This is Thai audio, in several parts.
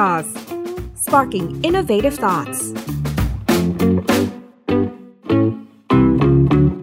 Jaws sparking innovative thoughts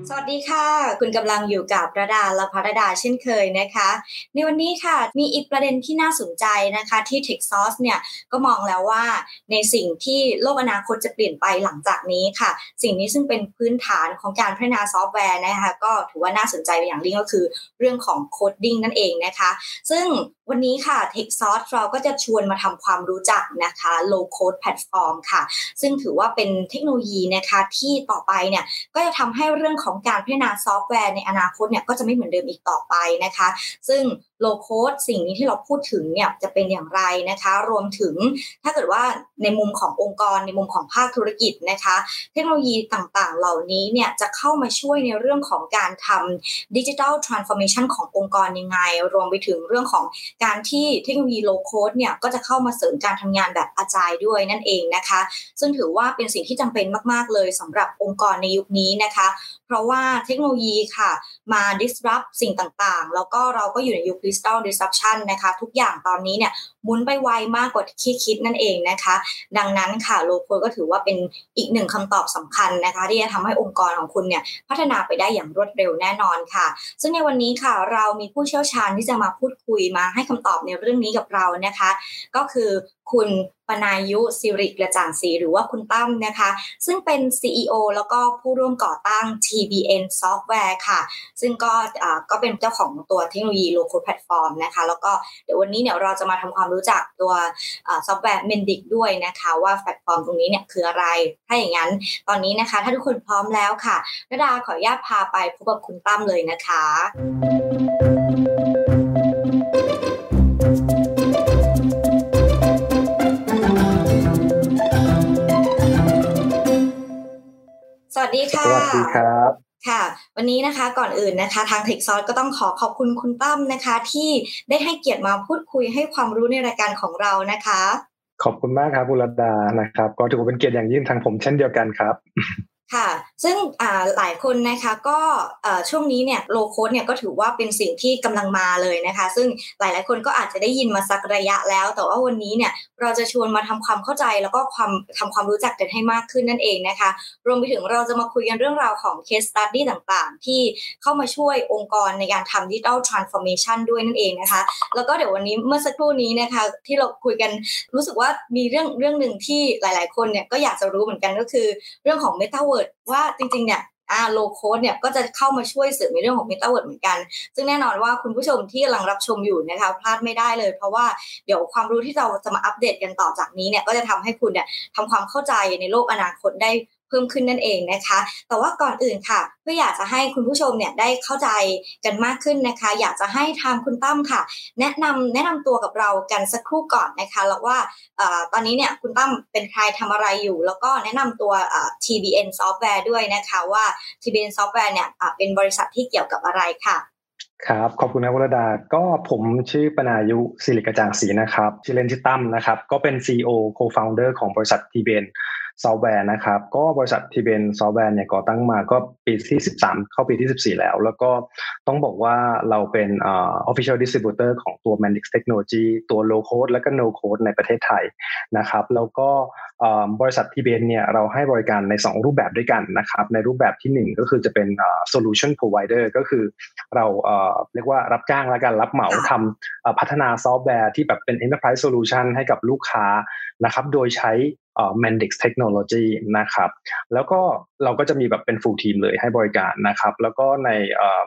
สวัสดีค่ะ คุณกำลังอยู่กับระดาและระดาเช่นเคยนะคะ ในวันนี้ค่ะมีอีกประเด็นที่น่าสนใจนะคะที่ t e c h s o u r c e เนี่ยก็มองแล้วว่าในสิ่งที่โลกอนาคตจะเปลี่ยนไปหลังจากนี้ค่ะ สิ่งนี้ซึ่งเป็นพื้นฐานของการพัฒนาซอฟต์แวร์นะคะก็ถือว่าน่าสนใจอย่างยิ่งก็คือเรื่องของ coding นั่นเองนะคะ ซึ่ง วันนี้ค่ะ t e c h s o u r c e เราก็จะชวนมาทำความรู้จักนะคะ low code platform ค่ะ ซึ่งถือว่าเป็นเทคโนโลยีนะคะที่ต่อไปเนี่ยก็จะทำให้เรื่องของการพัฒนาซอฟต์แวร์ในอนาคตเนี่ยก็จะไม่เหมือนเดิมอีกต่อไปนะคะ ซึ่ง โลโคดสิ่งนี้ที่เราพูดถึงเนี่ยจะเป็นอย่างไรนะคะ รวมถึงถ้าเกิดว่าในมุมขององค์กรในมุมของภาคธุรกิจนะคะ เทคโนโลยีต่างๆ เหล่านี้เนี่ยจะเข้ามาช่วยในเรื่องของการทำดิจิทัลทรานส์ฟอร์เมชันขององค์กรยังไง รวมไปถึงเรื่องของการที่เทคโนโลยีโลโคดเนี่ยก็จะเข้ามาเสริมการทำงานแบบอาจายด้วยนั่นเองนะคะ ซึ่งถือว่าเป็นสิ่งที่จำเป็นมาก ๆ เลยสำหรับองค์กรในยุคนี้นะคะเพราะว่าเทคโนโลยีค่ะ มา disrupt สิ่งต่างๆ แล้วก็เราก็อยู่ในยุค digital disruption นะคะ ทุกอย่างตอนนี้เนี่ย หมุนไปไวมากกว่าที่คิดนั่นเองนะคะ ดังนั้นค่ะโลโคก็ถือว่าเป็นอีกหนึ่งคำตอบสำคัญนะคะ ที่จะทำให้องค์กรของคุณเนี่ยพัฒนาไปได้อย่างรวดเร็วแน่นอนค่ะ ซึ่งในวันนี้ค่ะเรามีผู้เชี่ยวชาญที่จะมาพูดคุยมาให้คำตอบในเรื่องนี้กับเรานะคะ ก็คือคุณปนายุสิริกระจ่างศรีหรือว่าคุณตั้มนะคะ ซึ่งเป็น CEO แล้วก็ผู้ร่วมก่อตั้ง TBN Software ค่ะ ซึ่งก็ก็เป็นเจ้าของตัวเทคโนโลยี Local Platform นะคะ แล้วก็เดี๋ยววันนี้เนี่ยเราจะมาทำความรูู้้จักตัวซอฟต์แวร์ Mendix ด้วยนะคะ ว่าแพลตฟอร์มตรงนี้เนี่ยคืออะไร ถ้าอย่างนั้นตอนนี้นะคะ ถ้าทุกคนพร้อมแล้วค่ะระดาขออนุญาตพาไปพบกับคุณตั้มเลยนะคะสวัสดีค่ะ สวัสดีครับ ค่ะ วันนี้นะคะก่อนอื่นนะคะ ทาง Techsauce ก็ต้องขอขอบคุณคุณตั้มนะคะ ที่ได้ให้เกียรติมาพูดคุยให้ความรู้ในรายการของเรานะคะ ขอบคุณมากครับบุรดานะครับ ก็ถือว่าเป็นเกียรติอย่างยิ่งทางผมเช่นเดียวกันครับค่ะ ซึ่งหลายคนนะคะก็ช่วงนี้เนี่ยโลโคดเนี่ยก็ถือว่าเป็นสิ่งที่กำลังมาเลยนะคะ ซึ่งหลายๆคนก็อาจจะได้ยินมาสักระยะแล้ว แต่ว่าวันนี้เนี่ยเราจะชวนมาทำความเข้าใจแล้วก็ความทำความรู้จักกันให้มากขึ้นนั่นเองนะคะ รวมไปถึงเราจะมาคุยกันเรื่องราวของ case study ต่างๆ ที่เข้ามาช่วยองค์กรในการทำ digital transformation ด้วยนั่นเองนะคะ แล้วก็เดี๋ยววันนี้เมื่อสักครู่นี้นะคะ ที่เราคุยกันรู้สึกว่ามีเรื่องเรื่องหนึ่งที่หลาย ๆ คนเนี่ยก็อยากจะรู้เหมือนกันก็คือ เรื่องของ metaverse วิร์ดว่าจริง ๆ เนี่ย อ่า low code เนี่ยก็จะเข้ามาช่วยเสริมในเรื่องของเมตาเวิร์ดเหมือนกัน ซึ่งแน่นอนว่าคุณผู้ชมที่กำลังรับชมอยู่นะคะพลาดไม่ได้เลย เพราะว่าเดี๋ยวความรู้ที่เราจะมาอัปเดตกันต่อจากนี้เนี่ยก็จะทำให้คุณเนี่ยทำความเข้าใจในโลกอนาคตได้ เพิ่มขึ้นนั่นเองนะคะ แต่ว่าก่อนอื่นค่ะ เพื่ออยากจะให้คุณผู้ชมเนี่ยได้เข้าใจกันมากขึ้นนะคะ อยากจะให้ทางคุณตั้มค่ะ แนะนำแนะนำตัวกับเรากันสักครู่ก่อนนะคะ แล้วว่าตอนนี้เนี่ยคุณตั้มเป็นใครทำอะไรอยู่ แล้วก็แนะนำตัว TBN Software ด้วยนะคะว่า TBN Software เนี่ยเป็นบริษัทที่เกี่ยวกับอะไรค่ะครับขอบคุณนะวรดา ก็ผมชื่อปนายุสิริกระจ่างศรีนะครับชื่อเล่นชื่อตั้มนะครับ ก็เป็น CEO Co-founder ของบริษัท TBN ซอฟต์แวร์นะครับ ก็บริษัทที่เป็นซอฟต์แวร์เนี่ยก่อตั้งมาก็ปีที่ 13 เข้าปีที่ 14 แล้ว แล้วก็ต้องบอกว่าเราเป็นอ่า official distributor ของตัว Mendix Technology ตัว low code และก็ no code ในประเทศไทยนะครับ แล้วก็บริษัท TBN เนี่ยเราให้บริการใน 2 รูปแบบด้วยกันนะครับ ในรูปแบบที่ 1 ก็คือจะเป็น solution provider ก็คือเราเรียกว่ารับจ้างและการรับเหมาทำพัฒนาซอฟต์แวร์ที่แบบเป็น enterprise solution ให้กับลูกค้านะครับ โดยใช้ Mendix Technology นะครับแล้วก็เราก็จะมีแบบเป็น full team เลยให้บริการนะครับแล้วก็ใน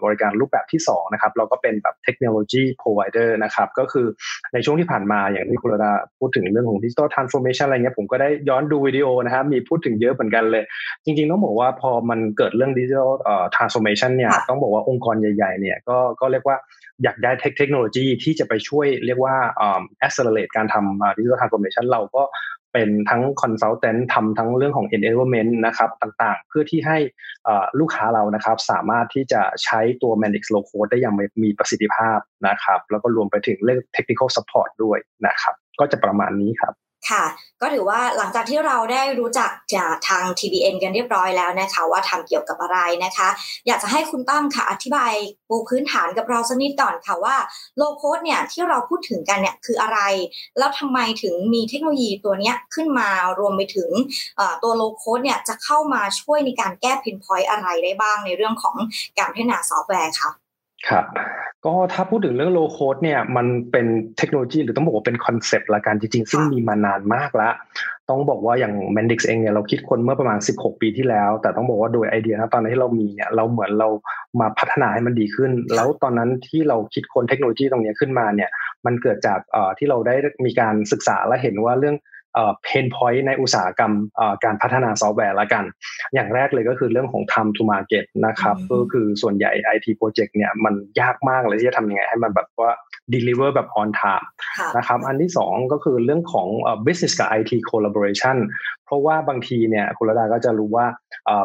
บริการรูปแบบที่2นะครับเราก็เป็นแบบ technology provider นะครับก็คือในช่วงที่ผ่านมาอย่างที่คุณราพูดถึงเรื่องของ digital transformation อะไรเงี้ยผมก็ได้ย้อนดูวิดีโอนะครับมีพูดถึงเยอะเหมือนกันเลย จริงๆต้องบอกว่าพอมันเกิดเรื่อง digital transformation เนี่ยต้องบอกว่าองค์กรใหญ่ๆเนี่ยก็ก็เรียกว่าอยากได้เทคโนโลยีที่จะไปช่วยเรียกว่า accelerate การทำ digital transformation เราก็ เป็นทั้งคอนซัลแทนทำทั้งเรื่องของ enablement นะครับต่างๆ เพื่อที่ให้ลูกค้าเรานะครับสามารถที่จะใช้ตัว manage Low Code ได้อย่างมีประสิทธิภาพนะครับ แล้วก็รวมไปถึงเรื่อง technical support ด้วยนะครับ ก็จะประมาณนี้ครับ ค่ะ ก็ถือว่าหลังจากที่เราได้รู้จักจากทาง TBN กันเรียบร้อยแล้วนะคะ ว่าทำเกี่ยวกับอะไรนะคะ อยากจะให้คุณตั้มค่ะอธิบายปูพื้นฐานกับเราสักนิดก่อนค่ะว่า low code เนี่ยที่เราพูดถึงกันเนี่ยคืออะไร แล้วทำไมถึงมีเทคโนโลยีตัวนี้ขึ้นมารวมไปถึงตัว low code เนี่ยจะเข้ามาช่วยในการแก้ pain point อะไรได้บ้างในเรื่องของการพัฒนาซอฟต์แวร์ค่ะ ครับก็ถ้าพูดถึงเรื่อง low code เนี่ยมันเป็นเทคโนโลยีหรือต้องบอกว่าเป็นคอนเซปต์ละกันจริงๆ ซึ่งมีมานานมากแล้วต้องบอกว่าอย่าง Mendix เองเนี่ยเราคิดค้นเมื่อประมาณ 16 ปีที่แล้ว แต่ต้องบอกว่าโดยไอเดียนะตอนนั้นที่เรามีเนี่ยเราเหมือนเรามาพัฒนาให้มันดีขึ้น แล้วตอนนั้นที่เราคิดค้นเทคโนโลยีตรงนี้ขึ้นมาเนี่ยมันเกิดจากที่เราได้มีการศึกษาและเห็นว่าเรื่อง pain point ในอุตสาหกรรมการพัฒนาซอฟต์แวร์ละกัน อย่างแรกเลยก็คือเรื่องของ time to market นะครับ ก็คือส่วนใหญ่ IT project เนี่ยมันยากมากเลยที่จะทำยังไงให้มันแบบว่า deliver แบบ on time นะครับ อันที่สองก็คือเรื่องของ business กับ IT collaboration เพราะว่าบางทีเนี่ยคุณระดาก็จะรู้ว่า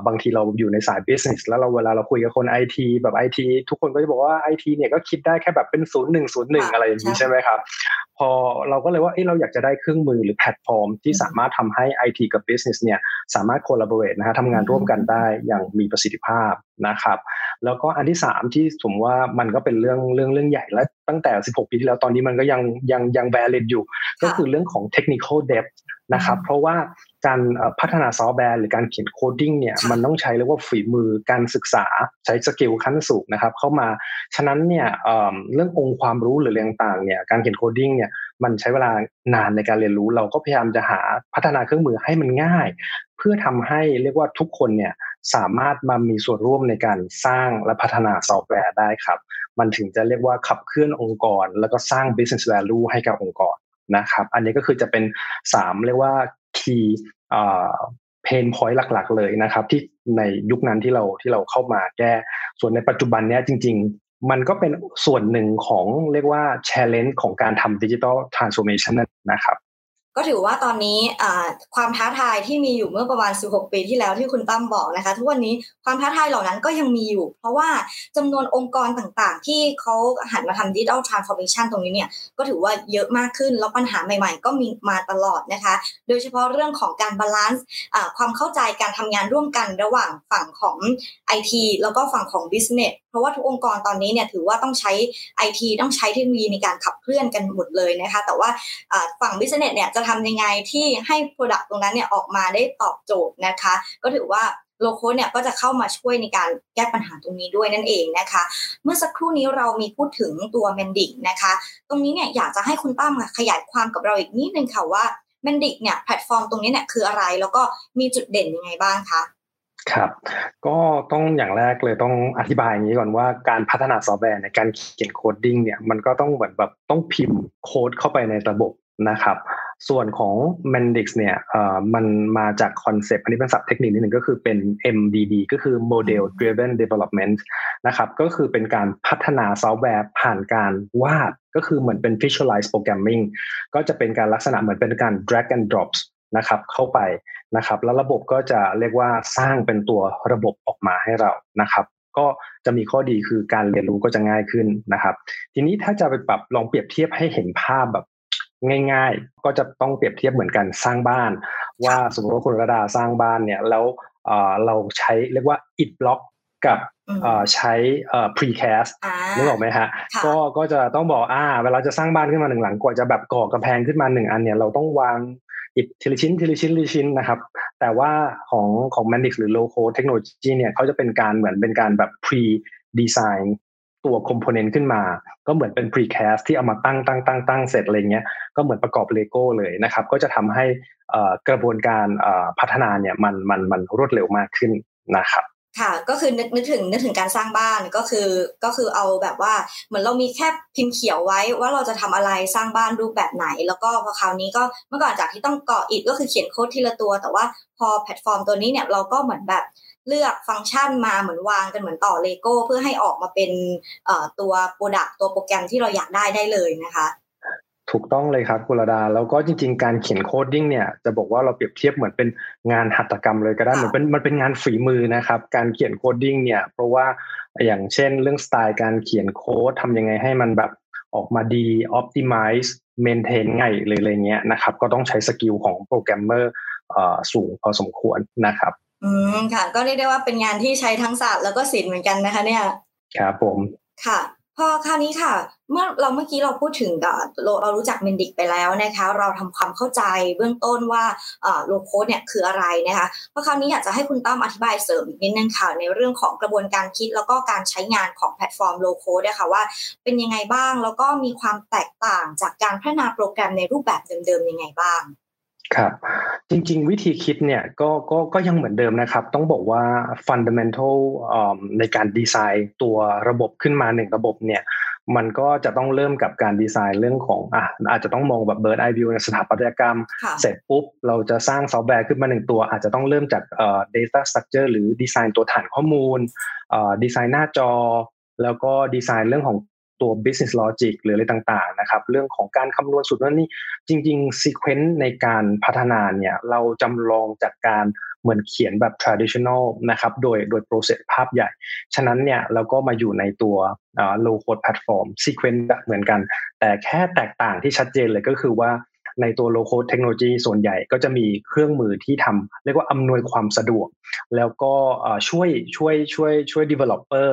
บางทีเราอยู่ในสาย business แล้วเราเวลาเราคุยกับคน IT แบบ IT ทุกคนก็จะบอกว่า IT เนี่ยก็คิดได้แค่แบบเป็นศูนย์หนึ่งศูนย์หนึ่งอะไรอย่างนี้ใช่ไหมครับ พอเราก็เลยว่าเอ้เราอยากจะได้เครื่องมือหรือแพลตฟอร์ม ที่สามารถทำให้ IT กับ Business เนี่ยสามารถ collaborate นะฮะทำงานร่วมกันได้อย่างมีประสิทธิภาพนะครับ แล้วก็อันที่สามที่ผมว่ามันก็เป็นเรื่องเรื่องเรื่องใหญ่และตั้งแต่ 16 ปีที่แล้วตอนนี้มันก็ยังยังยัง valid อยู่ ก็คือเรื่องของ technical debt นะครับ เพราะว่า การพัฒนาซอฟต์แวร์หรือการเขียน coding เนี่ยมันต้องใช้เรียกว่าฝีมือการศึกษาใช้ skill ขั้นสูงนะครับเข้ามา ฉะนั้นเนี่ยเรื่ององค์ความรู้หรือเรื่องต่างเนี่ยการเขียน coding เนี่ยมันใช้เวลานานในการเรียนรู้ เราก็พยายามจะหาพัฒนาเครื่องมือให้มันง่าย เพื่อทำให้เรียกว่าทุกคนเนี่ยสามารถมามีส่วนร่วมในการสร้างและพัฒนาซอฟต์แวร์ได้ครับ มันถึงจะเรียกว่าขับเคลื่อนองค์กร แล้วก็สร้าง business value ให้กับองค์กรนะครับ อันนี้ก็คือจะเป็น 3 เรียกว่า key pain point หลัก ๆ เลยนะครับ ที่ในยุคนั้นที่เราที่เราเข้ามาแก้ส่วนในปัจจุบันเนี้ยจริง ๆ มันก็เป็นส่วนหนึ่งของเรียกว่า challenge ของการทำ digital transformationนะครับ ก็ถือว่าตอนนี้ความท้าทายที่มีอยู่เมื่อประมาณ 16 ปีที่แล้วที่คุณตั้มบอกนะคะ ทุกวันนี้ความท้าทายเหล่านั้นก็ยังมีอยู่ เพราะว่าจำนวนองค์กรต่างๆ ที่เขาหันมาทำ digital transformation ตรงนี้เนี่ยก็ถือว่าเยอะมากขึ้น แล้วปัญหาใหม่ๆ ก็มีมาตลอดนะคะ โดยเฉพาะเรื่องของการ balance ความเข้าใจการทำงานร่วมกันระหว่างฝั่งของ IT แล้วก็ฝั่งของ Business เพราะว่าทุกองค์กรตอนนี้เนี่ยถือว่าต้องใช้ IT ต้องใช้เทคโนโลยีในการขับเคลื่อนกันหมดเลยนะคะ แต่ว่าฝั่ง Business เนี่ยจะทำยังไงที่ให้ Product ตรงนั้นเนี่ยออกมาได้ตอบโจทย์นะคะ ก็ถือว่า low-code เนี่ยก็จะเข้ามาช่วยในการแก้ปัญหาตรงนี้ด้วยนั่นเองนะคะ เมื่อสักครู่นี้เรามีพูดถึงตัว Mendix นะคะ ตรงนี้เนี่ยอยากจะให้คุณตั้มขยายความกับเราอีกนิดนึงค่ะว่า Mendix เนี่ยแพลตฟอร์มตรงนี้เนี่ยคืออะไร แล้วก็มีจุดเด่นยังไงบ้างคะ ครับ ก็ต้องอย่างแรกเลยต้องอธิบายอย่างนี้ก่อนว่าการพัฒนาซอฟต์แวร์ในการเขียน coding เนี่ยมันก็ต้องเหมือนแบบต้องพิมพ์โค้ดเข้าไปในระบบนะครับส่วนของ Mendix เนี่ยมันมาจากคอนเซปต์อันนี้เป็นศัพท์เทคนิคนิดหนึ่งก็คือเป็น MDD ก็คือ Model Driven Development นะครับก็คือเป็นการพัฒนาซอฟต์แวร์ผ่านการวาดก็คือเหมือนเป็น Visualize Programming ก็จะเป็นการลักษณะเหมือนเป็นการ drag and drops นะครับเข้าไป นะครับ แล้วระบบก็จะเรียกว่าสร้างเป็นตัวระบบออกมาให้เรานะครับ ก็จะมีข้อดีคือการเรียนรู้ก็จะง่ายขึ้นนะครับ ทีนี้ถ้าจะไปปรับลองเปรียบเทียบให้เห็นภาพแบบง่าย ๆ ก็จะต้องเปรียบเทียบเหมือนกันสร้างบ้าน ว่าสมมติว่าคุณระดาสร้างบ้านเนี่ยแล้วเราใช้เรียกว่าอิฐบล็อกกับใช้ precast นึกออกไหมฮะก็ก็จะต้องบอกอ่าเวลาจะสร้างบ้านขึ้นมาหนึ่งหลังกว่าจะแบบก่อกำแพงขึ้นมาหนึ่งอันเนี่ยเราต้องวาง อิฐทีละชิ้นทีละชิ้นทีละชิ้นนะครับ แต่ว่าของของ Mendix หรือ Low Code Technology เนี่ยเขาจะเป็นการเหมือนเป็นการแบบ pre design ตัวคอมโพเนนต์ขึ้นมา ก็เหมือนเป็น precast ที่เอามาตั้งตั้งตั้งตั้งเสร็จอะไรเงี้ยก็เหมือนประกอบเลโก้เลยนะครับ ก็จะทำให้กระบวนการพัฒนาเนี่ยมันมันมันรวดเร็วมากขึ้นนะครับ ค่ะก็คือนึกนึกถึงนึกถึงการสร้างบ้านก็คือก็คือเอาแบบว่าเหมือนเรามีแค่พิมพ์เขียวไว้ว่าเราจะทำอะไรสร้างบ้านรูปแบบไหน แล้วก็พอคราวนี้ก็เมื่อก่อนจากที่ต้องก่ออิฐก็คือเขียนโค้ดทีละตัว แต่ว่าพอแพลตฟอร์มตัวนี้เนี่ยเราก็เหมือนแบบเลือกฟังก์ชันมาเหมือนวางกันเหมือนต่อเลโก้เพื่อให้ออกมาเป็นตัว product ตัวโปรแกรมที่เราอยากได้ได้เลยนะคะ ถูกต้องเลยครับคุณลดา แล้วก็จริง ๆ การเขียน coding เนี่ยจะบอกว่าเราเปรียบเทียบเหมือนเป็นงานหัตถกรรมเลยก็ได้เหมือนเป็นมันเป็นงานฝีมือนะครับ การเขียน coding เนี่ย เพราะว่าอย่างเช่นเรื่องสไตล์การเขียนโค้ดทำยังไงให้มันแบบออกมาดี optimize maintain ง่ายเลยอะไรเงี้ยนะครับ ก็ต้องใช้สกิลของโปรแกรมเมอร์สูงพอสมควรนะครับ อืมค่ะ ก็เรียกได้ว่าเป็นงานที่ใช้ทั้งศาสตร์แล้วก็ศิลป์เหมือนกันนะคะ เนี่ย ครับผม ค่ะ พอคราวนี้ค่ะ เมื่อเราเมื่อกี้เราพูดถึงเราเรารู้จัก Mendix ไปแล้วนะคะ เราทำความเข้าใจเบื้องต้นว่า low-code เนี่ยคืออะไรนะคะเพราะคราวนี้อยากจะให้คุณตั้มอธิบายเสริมนิดนึงค่ะในเรื่องของกระบวนการคิดแล้วก็การใช้งานของแพลตฟอร์ม low-code นะคะว่าเป็นยังไงบ้างแล้วก็มีความแตกต่างจากการพัฒนาโปรแกรมในรูปแบบเดิมๆยังไงบ้าง ครับ จริง ๆ วิธีคิดเนี่ยก็ก็ก็ยังเหมือนเดิมนะครับ ต้องบอกว่า fundamental ในการดีไซน์ตัวระบบขึ้นมาหนึ่งระบบเนี่ยมันก็จะต้องเริ่มกับการดีไซน์เรื่องของอะอาจจะต้องมองแบบ bird eye view ในสถาปัตยกรรม เสร็จปุ๊บ เราจะสร้างซอฟต์แวร์ขึ้นมาหนึ่งตัว อาจจะต้องเริ่มจากเอ่อ data structure หรือดีไซน์ตัวฐานข้อมูลเอ่อดีไซน์หน้าจอ แล้วก็ดีไซน์เรื่องของ ตัว business logic หรืออะไรต่างๆนะครับเรื่องของการคำนวณสุดนั่นนี่จริงๆ sequence ในการพัฒนาเนี่ยเราจำลองจากการเหมือนเขียนแบบ traditional นะครับโดยโดย process ภาพใหญ่ ฉะนั้นเนี่ยเราก็มาอยู่ในตัว low code platform sequence เหมือนกัน แต่แค่แตกต่างที่ชัดเจนเลยก็คือว่าในตัว low code technology ส่วนใหญ่ก็จะมีเครื่องมือที่ทำเรียกว่าอำนวยความสะดวก แล้วก็ช่วยช่วยช่วยช่วย developer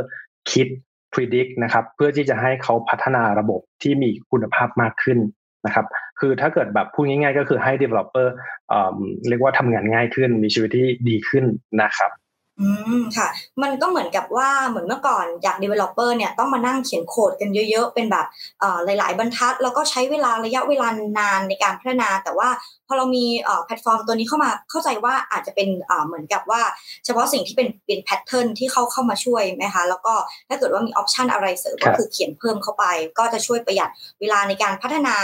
คิด predict นะครับเพื่อที่จะให้เขาพัฒนาระบบที่มีคุณภาพมากขึ้นนะครับ คือถ้าเกิดแบบพูดง่ายๆ ก็คือให้ developer เรียกว่าทำงานง่ายขึ้น มีชีวิตที่ดีขึ้นนะครับ อืมค่ะ มันก็เหมือนกับว่าเหมือนเมื่อก่อนอยาก developer เนี่ยต้องมานั่งเขียนโคดกันเยอะๆ เป็นแบบหลาย ๆ บรรทัด แล้วก็ใช้เวลาระยะเวลานานในการพัฒนา แต่ว่าพอเรามีแพลตฟอร์มตัวนี้เข้ามาเข้าใจว่าอาจจะเป็นเหมือนกับว่า เฉพาะสิ่งที่เป็นเป็น pattern ที่เข้าเข้ามาช่วยไหมคะแล้วก็ถ้าเกิดว่ามี option อะไรเสริมก็คือเขียนเพิ่มเข้าไป ก็จะช่วยประหยัดเวลาในการพัฒนา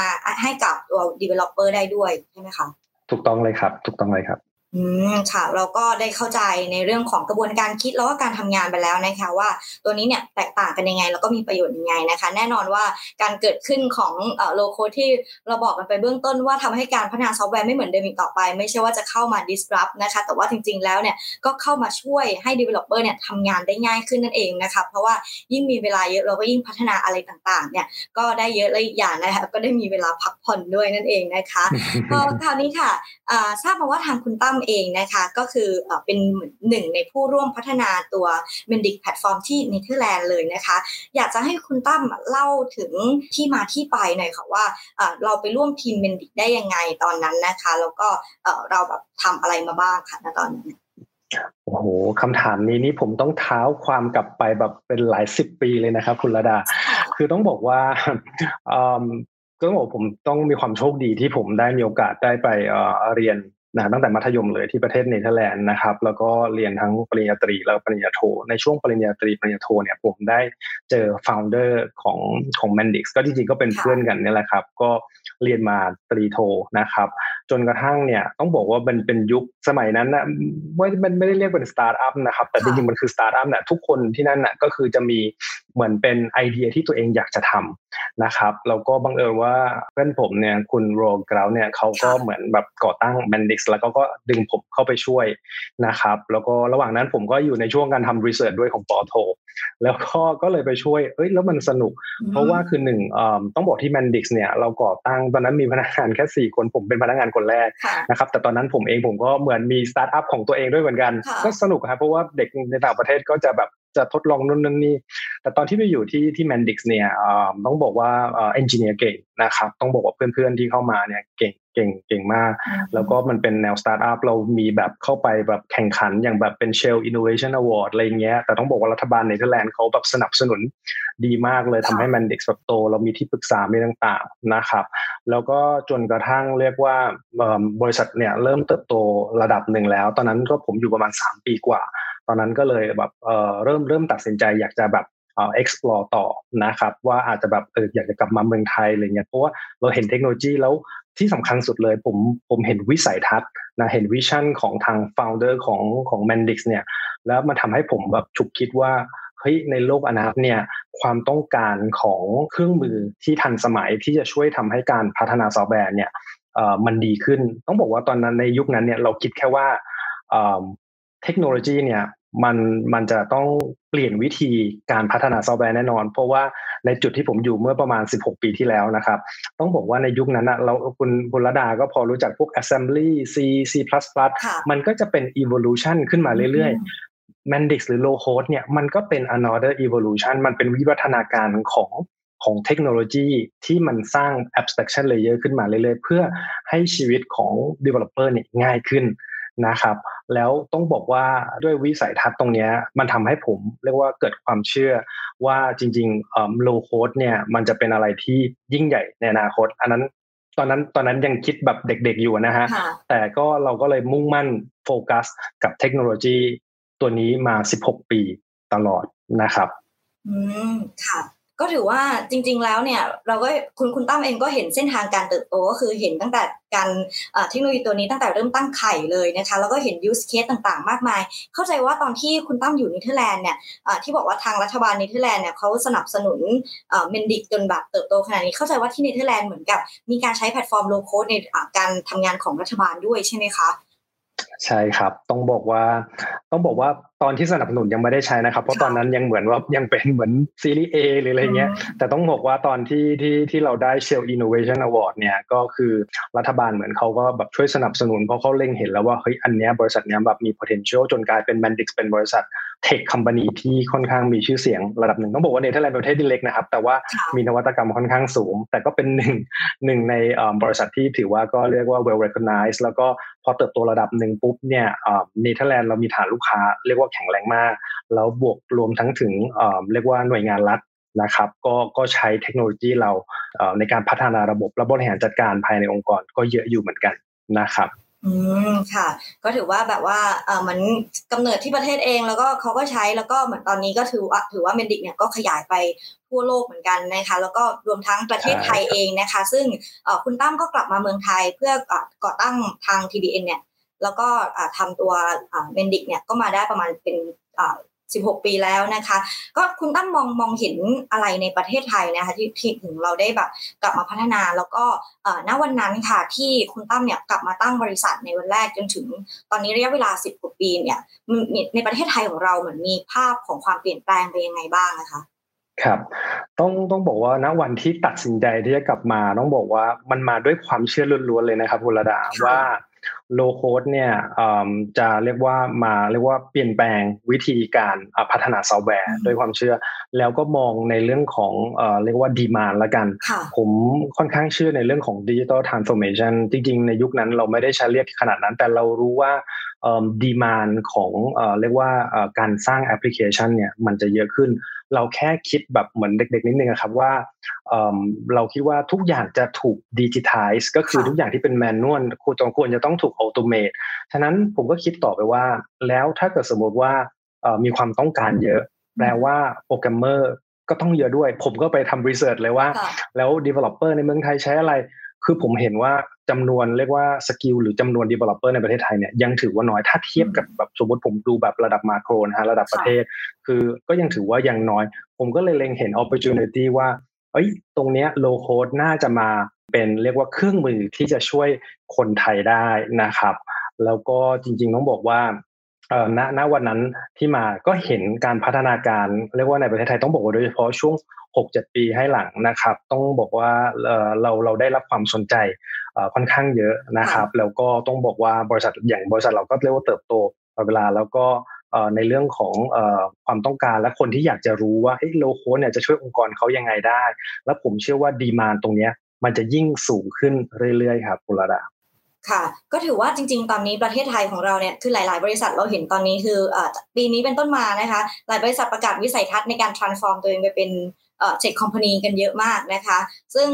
ให้กับตัว developer ได้ด้วยใช่ไหมคะถูกต้องเลยครับ ถูกต้องเลยครับ อืมค่ะเราก็ได้เข้าใจในเรื่องของกระบวนการคิดแล้วก็การทำงานไปแล้วนะคะว่าตัวนี้เนี่ยแตกต่างกันยังไงแล้วก็มีประโยชน์ยังไงนะคะ แน่นอนว่าการเกิดขึ้นของ low-code ที่เราบอกกันไปเบื้องต้นว่าทำให้การพัฒนาซอฟต์แวร์ไม่เหมือนเดิมอีกต่อไป ไม่ใช่ว่าจะเข้ามา disrupt นะคะแต่ว่าจริงๆแล้วเนี่ยก็เข้ามาช่วยให้ developer เนี่ยทำงานได้ง่ายขึ้นนั่นเองนะคะเพราะว่ายิ่งมีเวลาเยอะเราก็ยิ่งพัฒนาอะไรต่างๆเนี่ยก็ได้เยอะเลยอย่างนะคะก็ได้มีเวลาพักผ่อนด้วยนั่นเองนะคะก็คราวนี้ค่ะทราบมาว่าทางคุณตั้มเองนะคะก็คือเป็นหนึ่งในผู้ร่วมพัฒนาตัว m e n d i c แพลตฟอร์มที่เนเธอร์แลนด์เลยนะคะ อยากจะให้คุณตั้มเล่าถึงที่มาที่ไปหน่อยค่ะว่าเราไปร่วมทีม m e n d i c ได้ยังไงตอนนั้นนะคะ แล้วก็เราแบบทำอะไรมาบ้างค่ะณตอนนั้นโอ้โหคำถามนี้นี่ผมต้องเท้าความกลับไปแบบเป็นหลายสิบปีเลยนะครับ คุณลดา คือต้องบอกว่าก็ต้องบอกผมต้องมีความโชคดีที่ผมได้มีโอกาสได้ไปเรียน นะตั้งแต่มัธยมเลยที่ประเทศเนเธอร์แลนด์นะครับ แล้วก็เรียนทั้งปริญญาตรีแล้วปริญญาโท ในช่วงปริญญาตรีปริญญาโทเนี่ยผมได้เจอ founder ของของ Mendix ก็จริงๆก็เป็นเพื่อนกันนี่แหละครับ ก็เรียนมาตรีโทนะครับ จนกระทั่งเนี่ยต้องบอกว่ามันเป็นยุคสมัยนั้นนะไม่มันไม่ได้เรียกเป็นสตาร์ทอัพนะครับ แต่จริงๆมันคือสตาร์ทอัพเนี่ยทุกคนที่นั่นน่ะก็คือจะมีเหมือนเป็นไอเดียที่ตัวเองอยากจะทำนะครับแล้วก็บังเอิญว่าเพื่อนผมเนี่ยคุณโรกราวเนี่ยเขาก็เหมือนแบบก่อตั้ง Mendix แล้วก็ก็ดึงผมเข้าไปช่วยนะครับแล้วก็ระหว่างนั้นผมก็อยู่ในช่วงการทำ research ด้วยของป.โท แล้วก็ก็เลยไปช่วยเอ้ยแล้วมันสนุก เพราะว่าคือหนึ่งต้องบอกที่ Mendix เนี่ยเราก่อตั้งตอนนั้นมีพนักงานแค่ 4 คนผมเป็นพนักงานคนแรกนะครับแต่ตอนนั้นผมเองผมก็เหมือนมีสตาร์ทอัพของตัวเองด้วยเหมือนกันก็สนุกครับเพราะว่าเด็กในต่างประเทศก็จะแบบ จะทดลองนู่นนั่นนี่ แต่ตอนที่ไปอยู่ที่ที่ Mendix เนี่ยต้องบอกว่า engineer เก่งนะครับ ต้องบอกว่าเพื่อนๆที่เข้ามาเนี่ยเก่งเก่งเก่งมาก แล้วก็มันเป็นแนวสตาร์ทอัพเรามีแบบเข้าไปแบบแข่งขันอย่างแบบเป็น Shell Innovation Award อะไรเงี้ย แต่ต้องบอกว่ารัฐบาลเนเธอร์แลนด์เขาแบบสนับสนุนดีมากเลยทำให้ Mendix แบบโต เรามีที่ปรึกษาไม่ต่างๆนะครับ แล้วก็จนกระทั่งเรียกว่าบริษัทเนี่ยเริ่มเติบโตระดับหนึ่งแล้ว ตอนนั้นก็ผมอยู่ประมาณ 3 ปีกว่า ตอนนั้นก็เลยแบบเออเริ่มเริ่มตัดสินใจอยากจะแบบเอ่อ explore ต่อนะครับ ว่าอาจจะแบบเอออยากจะกลับมาเมืองไทยอะไรเงี้ยเพราะว่าเราเห็นเทคโนโลยีแล้วที่สำคัญสุดเลยผมผมเห็นวิสัยทัศน์นะเห็นวิชั่นของทาง founder ของของ Mendix เนี่ยแล้วมันทำให้ผมแบบฉุกคิดว่าเฮ้ยในโลกอนาคตเนี่ยความต้องการของเครื่องมือที่ทันสมัยที่จะช่วยทำให้การพัฒนาซอฟต์แวร์เนี่ยมันดีขึ้น ต้องบอกว่าตอนนั้นในยุคนั้นเนี่ยเราคิดแค่ว่าเทคโนโลยีเนี่ย มันมันจะต้องเปลี่ยนวิธีการพัฒนาซอฟต์แวร์แน่นอน เพราะว่าในจุดที่ผมอยู่เมื่อประมาณ 16 ปีที่แล้วนะครับ ต้องบอกว่าในยุคนั้นนะเราคุณคุณรดาก็พอรู้จักพวก assembly C C++ มันก็จะเป็น evolution ขึ้นมาเรื่อยๆ Mendix หรือ low code เนี่ยมันก็เป็น another evolution มันเป็นวิวัฒนาการของของเทคโนโลยีที่มันสร้าง abstraction layer ขึ้นมาเรื่อยๆ เพื่อให้ชีวิตของ developer เนี่ยง่ายขึ้น นะครับ แล้วต้องบอกว่าด้วยวิสัยทัศน์ตรงนี้มันทำให้ผมเรียกว่าเกิดความเชื่อว่าจริงๆ low code เนี่ยมันจะเป็นอะไรที่ยิ่งใหญ่ในอนาคต อันนั้นตอนนั้นตอนนั้นยังคิดแบบเด็กๆอยู่นะฮะ แต่ก็เราก็เลยมุ่งมั่นโฟกัสกับเทคโนโลยีตัวนี้มา 16 ปีตลอดนะครับ อืม ค่ะ ก็ถือว่าจริง ๆ แล้วเนี่ยเราก็คุณคุณตั้มเองก็เห็นเส้นทางการเติบโตก็คือเห็นตั้งแต่การเทคโนโลยีตัวนี้ตั้งแต่เริ่มตั้งไข่เลยนะคะแล้วก็เห็น use case ต่างๆ มากมาย เข้าใจว่าตอนที่คุณตั้มอยู่เนเธอร์แลนด์เนี่ยที่บอกว่าทางรัฐบาลเนเธอร์แลนด์เนี่ยเขาสนับสนุน Mendix จนแบบเติบโตขนาดนี้เข้าใจว่าที่เนเธอร์แลนด์เหมือนกับมีการใช้แพลตฟอร์ม low-code ในการทำงานของรัฐบาลด้วยใช่ไหมคะใช่ครับ ต้องบอกว่า ต้องบอกว่า ตอนที่สนับสนุนยังไม่ได้ใช้นะครับ เพราะตอนนั้นยังเหมือนว่ายังเป็นเหมือน Series A หรืออะไรเงี้ย แต่ต้องบอกว่าตอนที่ที่ที่เราได้ Shell Innovation Award เนี่ยก็คือรัฐบาลเหมือนเขาก็แบบช่วยสนับสนุนเพราะเขาเล็งเห็นแล้วว่าเฮ้ยอันเนี้ยบริษัทเนี้ยแบบมี potential จนกลายเป็น Mendix เป็นบริษัท tech company ที่ค่อนข้างมีชื่อเสียงระดับหนึ่งต้องบอกว่าเนเธอร์แลนด์เป็นประเทศที่เล็กนะครับ แต่ว่ามีนวัตกรรมค่อนข้างสูง แต่ก็เป็นหนึ่งหนึ่งในบริษัทที่ถือว่าก็เรียกว่า well recognized แล้วก็พอเติบโตระดับหนึ่งปุ๊บเนี่ยเนเธอร์แลนด์เรามีฐานลูกค้าเรียกว่าแข็งแรงมาก แล้วบวกรวมทั้งถึงเรียกว่าหน่วยงานรัฐนะครับก็ก็ใช้เทคโนโลยีเราในการพัฒนาระบบและบริหารจัดการภายในองค์กรก็เยอะอยู่เหมือนกันนะครับอืมค่ะ ก็ถือว่าแบบว่าเออเหมือนกำเนิดที่ประเทศเองแล้วก็เขาก็ใช้แล้วก็เหมือนตอนนี้ก็ถือว่าถือว่า Mendix เนี่ยก็ขยายไปทั่วโลกเหมือนกันนะคะ แล้วก็รวมทั้งประเทศไทยเองนะคะ ซึ่งคุณตั้มก็กลับมาเมืองไทยเพื่อก่อตั้งทาง TBN เนี่ย แล้วก็ทำตัวเมนดิกเนี่ยก็มาได้ประมาณเป็น16 ปีแล้วนะคะ ก็คุณตั้มมองมองเห็นอะไรในประเทศไทยนะคะที่ที่ถึงเราได้แบบกลับมาพัฒนาแล้วก็ณวันนั้นค่ะที่คุณตั้มเนี่ยกลับมาตั้งบริษัทในวันแรกจนถึง ตอนนี้ระยะเวลา 10กว่าปีเนี่ยในประเทศไทยของเราเหมือนมีภาพของความเปลี่ยนแปลงไปยังไงบ้างนะคะครับต้องต้องบอกว่าณวันที่ตัดสินใจที่จะกลับมา ต้องบอกว่ามันมาด้วยความเชื่อล้วนๆเลยนะครับคุณระดาว่า low code เนี่ยจะเรียกว่ามาเรียกว่าเปลี่ยนแปลงวิธีการพัฒนาซอฟต์แวร์ด้วยความเชื่อ แล้วก็มองในเรื่องของเรียกว่า demand ละกัน ผมค่อนข้างเชื่อในเรื่องของ digital transformation จริงๆ ในยุคนั้นเราไม่ได้ใช้เรียกขนาดนั้น แต่เรารู้ว่าdemand ของเรียกว่าการสร้างแอปพลิเคชันเนี่ยมันจะเยอะขึ้น เราแค่คิดแบบเหมือนเด็กๆนิดนึงครับว่าเราคิดว่าทุกอย่างจะถูกดิจิทัลก็คือทุกอย่างที่เป็น manual ควรควรจะต้องถูกอัตโนมัติฉะนั้นผมก็คิดต่อไปว่า แล้วถ้าเกิดสมมติว่ามีความต้องการเยอะ แปลว่าโปรแกรมเมอร์ก็ต้องเยอะด้วย ผมก็ไปทำ research เลยว่า แล้ว Developer ในเมืองไทยใช้อะไร คือผมเห็นว่าจำนวนเรียกว่าสกิลหรือจำนวน Developer ในประเทศไทยเนี่ยยังถือว่าน้อยถ้าเทียบกับแบบสมมติผมดูแบบระดับมาโครนะฮะระดับประเทศ คือก็ยังถือว่ายังน้อย ผมก็เลยเล็งเห็น opportunity ว่าเอ้ยตรงเนี้ยโลโคดน่าจะมาเป็นเรียกว่าเครื่องมือที่จะช่วยคนไทยได้นะครับ แล้วก็จริงๆต้องบอกว่า ณณวันนั้นที่มาก็เห็นการพัฒนาการเรียกว่าในประเทศไทยต้องบอกว่าโดยเฉพาะช่วง 6-7 ปีให้หลังนะครับ ต้องบอกว่าเราเราได้รับความสนใจค่อนข้างเยอะนะครับ แล้วก็ต้องบอกว่าบริษัทอย่างบริษัทเราก็เรียกว่าเติบโตตลอดเวลาแล้วก็ในเรื่องของความต้องการและคนที่อยากจะรู้ว่า low code เนี่ยจะช่วยองค์กรเขายังไงได้ แล้วผมเชื่อว่า demand ตรงนี้มันจะยิ่งสูงขึ้นเรื่อยๆครับคุณระดา ค่ะ ก็ถือว่าจริง ๆ ตอนนี้ประเทศไทยของเราเนี่ยคือหลาย ๆ บริษัทเราเห็นตอนนี้คือปีนี้เป็นต้นมานะคะ หลายบริษัทประกาศวิสัยทัศน์ในการ transform ตัวเองไปเป็น tech company กันเยอะมากนะคะ ซึ่ง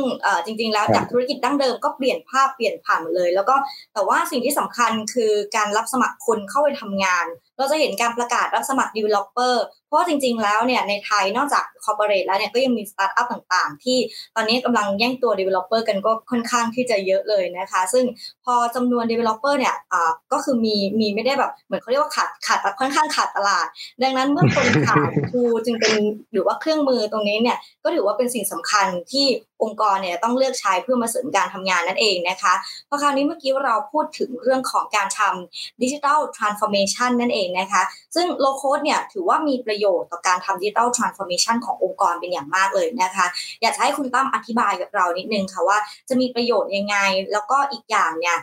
จริง ๆ แล้วจากธุรกิจดั้งเดิมก็เปลี่ยนภาพเปลี่ยนผ่านหมดเลย แล้วก็แต่ว่าสิ่งที่สำคัญคือการรับสมัครคนเข้าไปทำงาน เราจะเห็นการประกาศรับสมัคร developer ราะจริง ๆ แล้วเนี่ยในไทยนอกจาก corporate แล้วเนี่ยก็ยังมีสตาร์ทอัพต่างๆ ที่ตอนนี้กำลังแย่งตัว Developer กันก็ค่อนข้างที่จะเยอะเลยนะคะ ซึ่งพอจำนวน Developer เนี่ยอ่าก็คือมีมีไม่ได้แบบเหมือนเขาเรียกว่าขาดขาดค่อนข้างขาดตลาด ดังนั้นเมื่อคนขาด tool จึงเป็นหรือว่าเครื่องมือตรงนี้เนี่ยก็ถือว่าเป็นสิ่งสำคัญที่องค์กรเนี่ยต้องเลือกใช้เพื่อมาเสริมการทำงานนั่นเองนะคะเพราะคราวนี้เมื่อกี้เราพูดถึงเรื่องของการทำ digital transformation นั่นเองนะคะ ซึ่ง low code เนี่ยถือว่ามีประโยชน์ต่อการทำ digital transformation ขององค์กรเป็นอย่างมากเลยนะคะ อยากจะให้คุณตั้มอธิบายกับเรานิดนึงค่ะว่าจะมีประโยชน์ยังไง แล้วก็อีกอย่างเนี่ย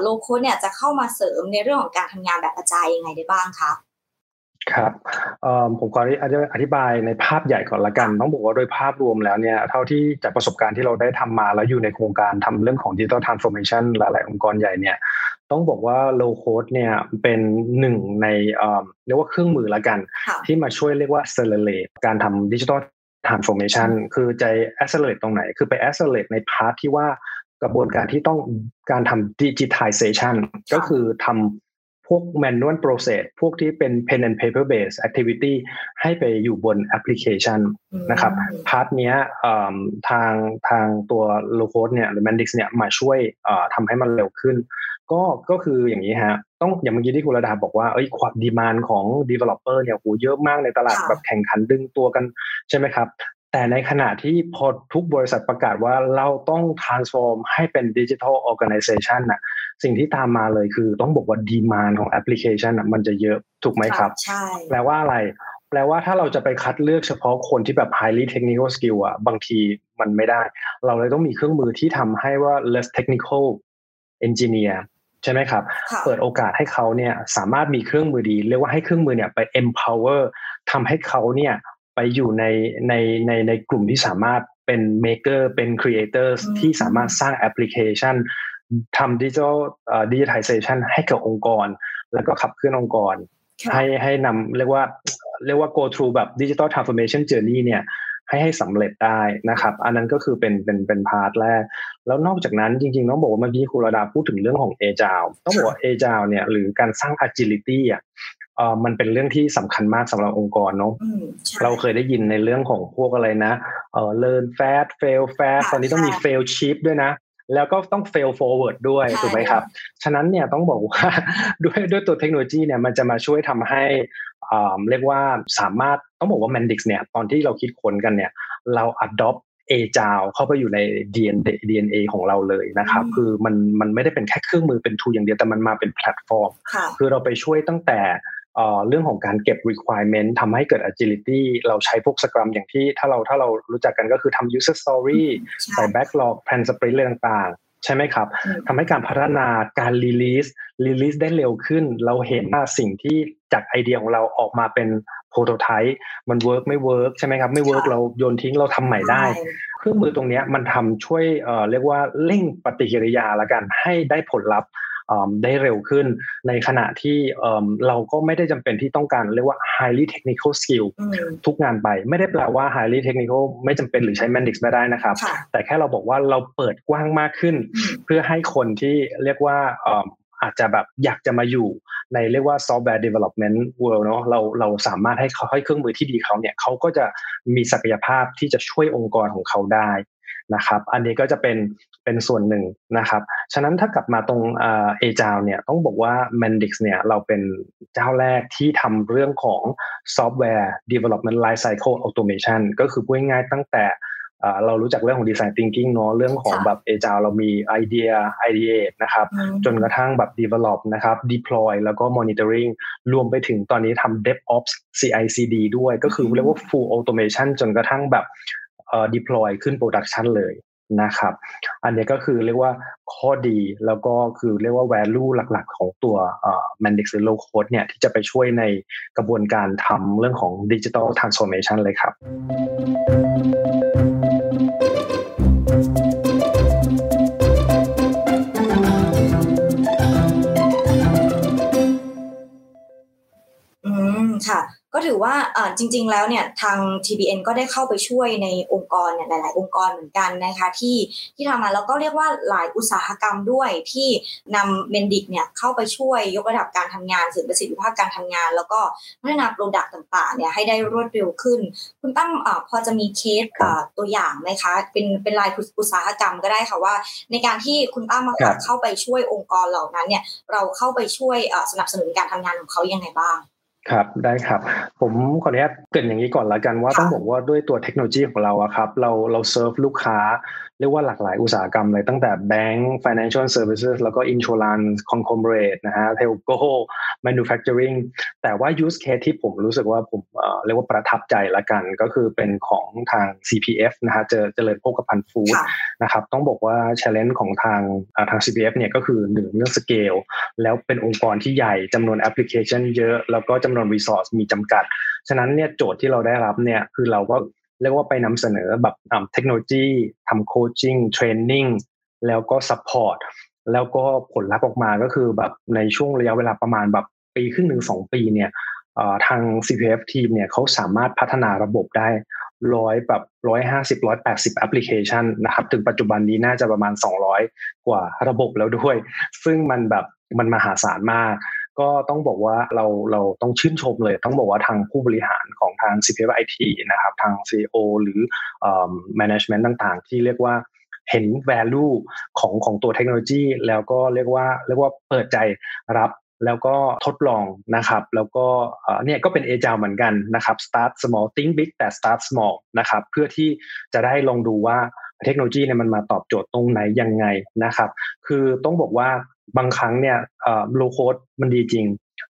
low code เนี่ยจะเข้ามาเสริมในเรื่องของการทำงานแบบกระจายยังไงได้บ้างคะครับผมขออธิบายในภาพใหญ่ก่อนละกัน ต้องบอกว่าโดยภาพรวมแล้วเนี่ยเท่าที่จากประสบการณ์ที่เราได้ทำมาแล้วอยู่ในโครงการทำเรื่องของ digital transformation หลาย ๆ องค์กรใหญ่เนี่ย ต้องบอกว่า low code เนี่ยเป็นหนึ่งในเรียกว่าเครื่องมือละกัน ที่มาช่วยเรียกว่า accelerate การทำดิจิทัล transformation คือไป accelerate ตรงไหน คือไป accelerate ใน part ที่ว่ากระบวนการที่ต้องการทำ digitization ก็คือทำพวก manual process พวกที่เป็น pen and paper based activity ให้ไปอยู่บนแอปพลิเคชันนะครับ part เนี้ยทางทางตัว low code เนี่ยหรือ Mendix เนี่ยมาช่วยทำให้มันเร็วขึ้น ก็ก็คืออย่างนี้ฮะ ต้องอย่างเมื่อกี้ที่คุณระดาบอกว่าเอ้ยความดีมานของ developer เนี่ยโหเยอะมากในตลาดแบบแข่งขันดึงตัวกันใช่ไหมครับ แต่ในขณะที่พอทุกบริษัทประกาศว่าเราต้อง transform ให้เป็น digital organization น่ะสิ่งที่ตามมาเลยคือต้องบอกว่าดีมานของแอปพลิเคชันมันจะเยอะถูกไหมครับ ใช่แปลว่าอะไรแปลว่าถ้าเราจะไปคัดเลือกเฉพาะคนที่แบบ highly technical skill อะบางทีมันไม่ได้ เราเลยต้องมีเครื่องมือที่ทำให้ว่า less technical engineer ใช่ไหมครับ เปิดโอกาสให้เขาเนี่ยสามารถมีเครื่องมือดี เรียกว่าให้เครื่องมือเนี่ยไป empower ทำให้เขาเนี่ยไปอยู่ในในในในกลุ่มที่สามารถเป็น maker เป็น creators ที่สามารถสร้างแอปพลิเคชันทำดิจิทัล digitalization ให้กับองค์กร แล้วก็ขับเคลื่อนองค์กร ให้ให้นำเรียกว่าเรียกว่า go through แบบ digital transformation journey เนี่ย ให้ให้สำเร็จได้นะครับ อันนั้นก็คือเป็นเป็นเป็น part แรก แล้วนอกจากนั้นจริงๆต้องบอกว่าเมื่อกี้คุณระดาพูดถึงเรื่องของ agile ต้องบอกว่า agile เนี่ยหรือการสร้าง agility อะเออมันเป็นเรื่องที่สำคัญมากสำหรับองค์กรเนาะเราเคยได้ยินในเรื่องของพวกอะไรนะเออ learn fast fail fast ตอนนี้ต้องมี fail cheap ด้วยนะแล้วก็ต้อง fail forward ด้วยถูกไหมครับ ฉะนั้นเนี่ยต้องบอกว่าด้วยด้วยตัวเทคโนโลยีเนี่ยมันจะมาช่วยทำให้ เรียกว่าสามารถต้องบอกว่า Mendix เนี่ยตอนที่เราคิดค้นกันเนี่ยเรา adopt เอจาวเข้าไปอยู่ใน DNA DNA ของเราเลยนะครับคือมันมันไม่ได้เป็นแค่เครื่องมือเป็นทูอย่างเดียวแต่มันมาเป็นแพลตฟอร์ม คือเราไปช่วยตั้งแต่เรื่องของการเก็บ requirement ทำให้เกิด agility เราใช้พวกสครัมอย่างที่ถ้าเราถ้าเรารู้จักกันก็คือทำ user story ใส่ backlog plan sprint เรื่องต่างๆใช่ไหมครับทำให้การพัฒนาการ release release ได้เร็วขึ้น เราเห็นว่าสิ่งที่จากไอเดียของเราออกมาเป็น prototype มัน work ไม่ work ใช่ไหมครับ ไม่ work เราโยนทิ้งเราทำใหม่ได้ เครื่องมือตรงนี้มันทำช่วยเอ่อเรียกว่าเร่งปฏิกิริยาละกันให้ได้ผลลัพธ์ได้เร็วขึ้นในขณะที่เราก็ไม่ได้จำเป็นที่ต้องการเรียกว่า highly technical skill ทุกงานไป ไม่ได้แปลว่า highly technical ไม่จำเป็นหรือใช้ Mendix ไม่ได้นะครับ แต่แค่เราบอกว่าเราเปิดกว้างมากขึ้น เพื่อให้คนที่เรียกว่า อาจจะแบบอยากจะมาอยู่ในเรียกว่า software development world เนาะเราเราสามารถให้เขาให้เครื่องมือที่ดีเขาเนี่ยเขาก็จะมีศักยภาพที่จะช่วยองค์กรของเขาได้นะครับ อันนี้ก็จะเป็นเป็นส่วนหนึ่งนะครับ ฉะนั้นถ้ากลับมาตรงเอจาวเนี่ยต้องบอกว่า Mendix เนี่ยเราเป็นเจ้าแรกที่ทำเรื่องของ Software Development Lifecycle Automation ก็คือพูดง่ายๆตั้งแต่ เรารู้จักเรื่องของ Design Thinking เนาะเรื่องของแบบเอจาวเรามีไอเดียไอเดียนะครับจนกระทั่งแบบ Develop นะครับ Deploy แล้วก็ Monitoring รวมไปถึงตอนนี้ทำ DevOps CI/CD ด้วยก็คือเรียกว่า Full Automation จนกระทั่งแบบ deploy ขึ้น production เลยนะครับ อันนี้ก็คือเรียกว่าข้อดีแล้วก็คือเรียกว่า value หลักๆ ของตัว Mendix หรือ low code เนี่ยที่จะไปช่วยในกระบวนการทำเรื่องของ digital transformation เลยครับ ค่ะ ก็ถือว่าจริง ๆ แล้วเนี่ยทาง TBN ก็ได้เข้าไปช่วยในองค์กรเนี่ยหลาย ๆ องค์กรเหมือนกันนะคะที่ที่ทำมาแล้วก็เรียกว่าหลายอุตสาหกรรมด้วยที่นำ Mendix เนี่ยเข้าไปช่วยยกระดับการทำงานเสริมประสิทธิภาพการทำงาน แล้วก็พัฒนา product ต่าง ๆ เนี่ยให้ได้รวดเร็วขึ้น คุณตั้มพอจะมีเคสตัวอย่างไหมคะ เป็นเป็นรายอุตสาหกรรมก็ได้ค่ะว่า ในการที่คุณตั้มมาเข้าไปช่วยองค์กรเหล่านั้นเนี่ยเราเข้าไปช่วยสนับสนุนการทำงานของเขายังไงบ้าง ครับได้ครับ ผมขออนุญาตเกินอย่างนี้ก่อนละกันว่าต้องบอกว่าด้วยตัวเทคโนโลยีของเราอะครับ เราเราเซิร์ฟลูกค้า เรียกว่าหลากหลายอุตสาหกรรมเลยตั้งแต่ Bank Financial Services แล้วก็ Insurance Conglomerate นะฮะ Telco Manufacturing แต่ว่า use case ที่ผมรู้สึกว่าผมเรียกว่าประทับใจละกัน ก็คือเป็นของทาง CPF นะฮะเจอเจริญโภคภัณฑ์ฟู้ด นะครับต้องบอกว่า challenge ของทางทาง CPF เนี่ยก็คือหนึ่งเรื่องสเกลแล้วเป็นองค์กรที่ใหญ่จำนวนแอปพลิเคชันเยอะ แล้วก็จำนวน resource มีจำกัด ฉะนั้นเนี่ยโจทย์ที่เราได้รับเนี่ยคือเราก็เรียกว่าไปนำเสนอแบบเทคโนโลยีทำ coaching training แล้วก็ support แล้วก็ผลลัพธ์ออกมาก็คือแบบในช่วงระยะเวลาประมาณแบบปีครึ่งหนึ่งสองปีเนี่ยทาง CPF ทีมเนี่ยเขาสามารถพัฒนาระบบได้ ร้อยแบบร้อยห้าสิบร้อยแปดสิบแอปพลิเคชันนะครับถึงปัจจุบันนี้น่าจะประมาณสองร้อยกว่าระบบแล้วด้วย ซึ่งมันแบบมันมหาศาลมาก ก็ต้องบอกว่าเราเราต้องชื่นชมเลย ต้องบอกว่าทางผู้บริหารของทาง CPF IT นะครับทาง CEO หรือ management ต่างๆ ที่เรียกว่าเห็น value ของของตัวเทคโนโลยี แล้วก็เรียกว่าเรียกว่าเปิดใจรับ แล้วก็ทดลองนะครับ แล้วก็เนี่ยก็เป็นเอจาเหมือนกันนะครับ start small think big แต่ start small นะครับ เพื่อที่จะได้ลองดูว่าเทคโนโลยีเนี่ยมันมาตอบโจทย์ตรงไหนยังไงนะครับ คือต้องบอกว่าบางครั้งเนี่ยโลโคดมันดีจริง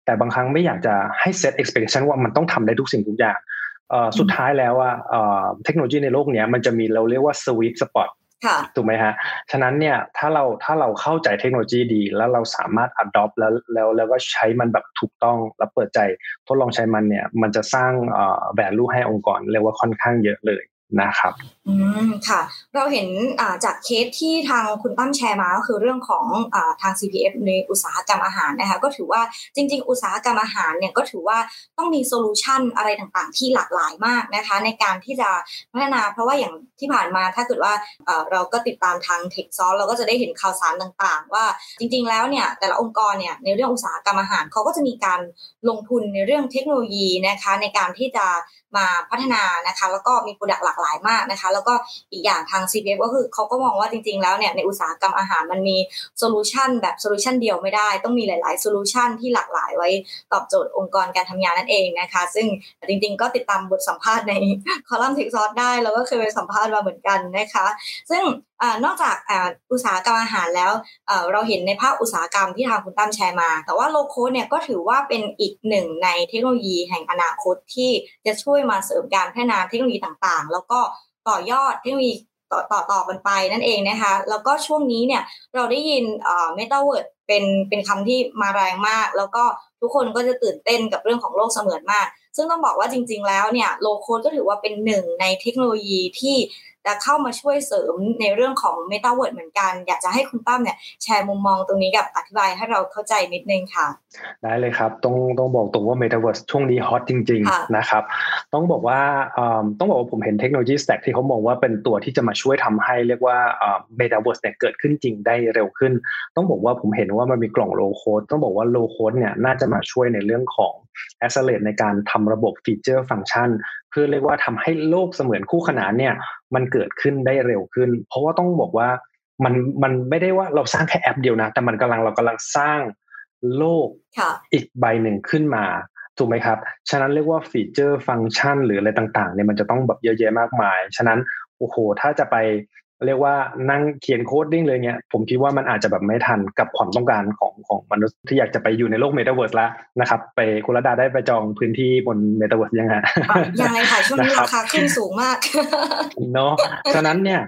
แต่บางครั้งไม่อยากจะให้เซต expectation ว่ามันต้องทำได้ทุกสิ่งทุกอย่างสุดท้ายแล้วว่าเทคโนโลยีในโลกนี้มันจะมีเราเรียกว่า sweet spot ถูกไหมฮะ ฉะนั้นเนี่ยถ้าเราถ้าเราเข้าใจเทคโนโลยีดี แล้วเราสามารถ adopt แล้วแล้วแล้วก็ใช้มันแบบถูกต้องแล้วเปิดใจทดลองใช้มันเนี่ยมันจะสร้าง value ให้องค์กรเรียกว่าค่อนข้างเยอะเลย นะครับ อืมค่ะ เราเห็นจากเคสที่ทางคุณตั้มแชร์มาก็คือเรื่องของอทาง CPF ในอุตสาหกรรมอาหารนะคะก็ถือว่าจริง ๆ อุตสาหกรรมอาหารเนี่ยก็ถือว่าต้องมี solution อะไรต่างๆ ที่หลากหลายมากนะคะ ในการที่จะพัฒนาเพราะว่าอย่างที่ผ่านมาถ้าเกิดว่าเราก็ติดตามทาง Techsauce เราก็จะได้เห็นข่าวสารต่างๆ ว่าจริง ๆ แล้วเนี่ยแต่ละองค์กรเนี่ยในเรื่องอุตสาหกรรมอาหารเขาก็จะมีการลงทุนในเรื่องเทคโนโลยีนะคะในการที่จะ มาพัฒนานะคะ แล้วก็มี product หลากหลายมากนะคะ แล้วก็อีกอย่างทาง CPF ก็คือเขาก็มองว่าจริงๆแล้วเนี่ยในอุตสาหกรรมอาหารมันมี solution แบบ solution เดียวไม่ได้ ต้องมีหลายๆ solution ที่หลากหลายไว้ตอบโจทย์องค์กรการทำงานนั่นเองนะคะ ซึ่งจริงๆก็ติดตามบทสัมภาษณ์ในคอลัมน์ Techsauce ได้ แล้วก็เคยไปสัมภาษณ์มาเหมือนกันนะคะ ซึ่ง อนอกจากอุตสาหกรรมอาหารแล้วเราเห็นในภาคอุตสาหกรรมที่ทางคุณตั้มแชร์มา แต่ว่า low-code เนี่ยก็ถือว่าเป็นอีกหนึ่งในเทคโนโลยีแห่งอนาคตที่จะช่วยมาเสริมการพัฒนาเทคโนโลยีต่างๆ แล้วก็ต่อยอดเทคโนโลยีต่อต่อต่อกันไปนั่นเองนะคะ แล้วก็ช่วงนี้เนี่ยเราได้ยินเอ่อเมตาเวิร์ดเป็นเป็นคำที่มาแรงมาก แล้วก็ทุกคนก็จะตื่นเต้นกับเรื่องของโลกเสมือนมาก ซึ่งต้องบอกว่าจริง ๆ แล้วเนี่ย low-code ก็ถือว่าเป็นหนึ่งในเทคโนโลยีที่ จะเข้ามาช่วยเสริมในเรื่องของ metaverse เหมือนกัน อยากจะให้คุณตั้มเนี่ยแชร์มุมมองตรงนี้กับอธิบายให้เราเข้าใจนิดนึงค่ะ ได้เลยครับ ต้องต้องบอกตรงว่า m e t a เวิร์ดช่วงนี้ฮอตจริง ๆ นะครับ ต้องบอกว่าต้องบอกว่าผมเห็นเทคโนโลยี stack ที่เขามองว่าเป็นตัวที่จะมาช่วยทำให้เรียกว่าเมตาเวิร์สเนี่ยเกิดขึ้นจริงได้เร็วขึ้น ต้องบอกว่าผมเห็นว่ามันมีกล่อง low-code ต้องบอกว่า low-code เนี่ยน่าจะมาช่วยในเรื่องของ a c c e l e r a t e ในการทำระบบ feature function เพื่อเรียกว่าทำให้โลกเสมือนคู่ขนานเนี่ยมันเกิดขึ้นได้เร็วขึ้น เพราะว่าต้องบอกว่ามันมันไม่ได้ว่าเราสร้างแค่แอปเดียวนะ แต่มันกำลังเรากำลังสร้างโลกอีกใบหนึ่งขึ้นมาถูกไหมครับ ฉะนั้นเรียกว่า feature function หรืออะไรต่างๆเนี่ยมันจะต้องแบบเยอะแยะมากมาย ฉะนั้นโอ้โหถ้าจะไป เรียกว่านั่งเขียน coding เลยเนี่ยผมคิดว่ามันอาจจะแบบไม่ทันกับความต้องการของของมนุษย์ที่อยากจะไปอยู่ในโลกเมตาเวิร์สแล้วนะครับไปคุณลดาได้ไปจองพื้นที่บนเมตาเวิร์สยังไงยังไงค่ะช่วงนี้ราคาขึ้นสูงมากเนาะฉะนั้นเนี่ย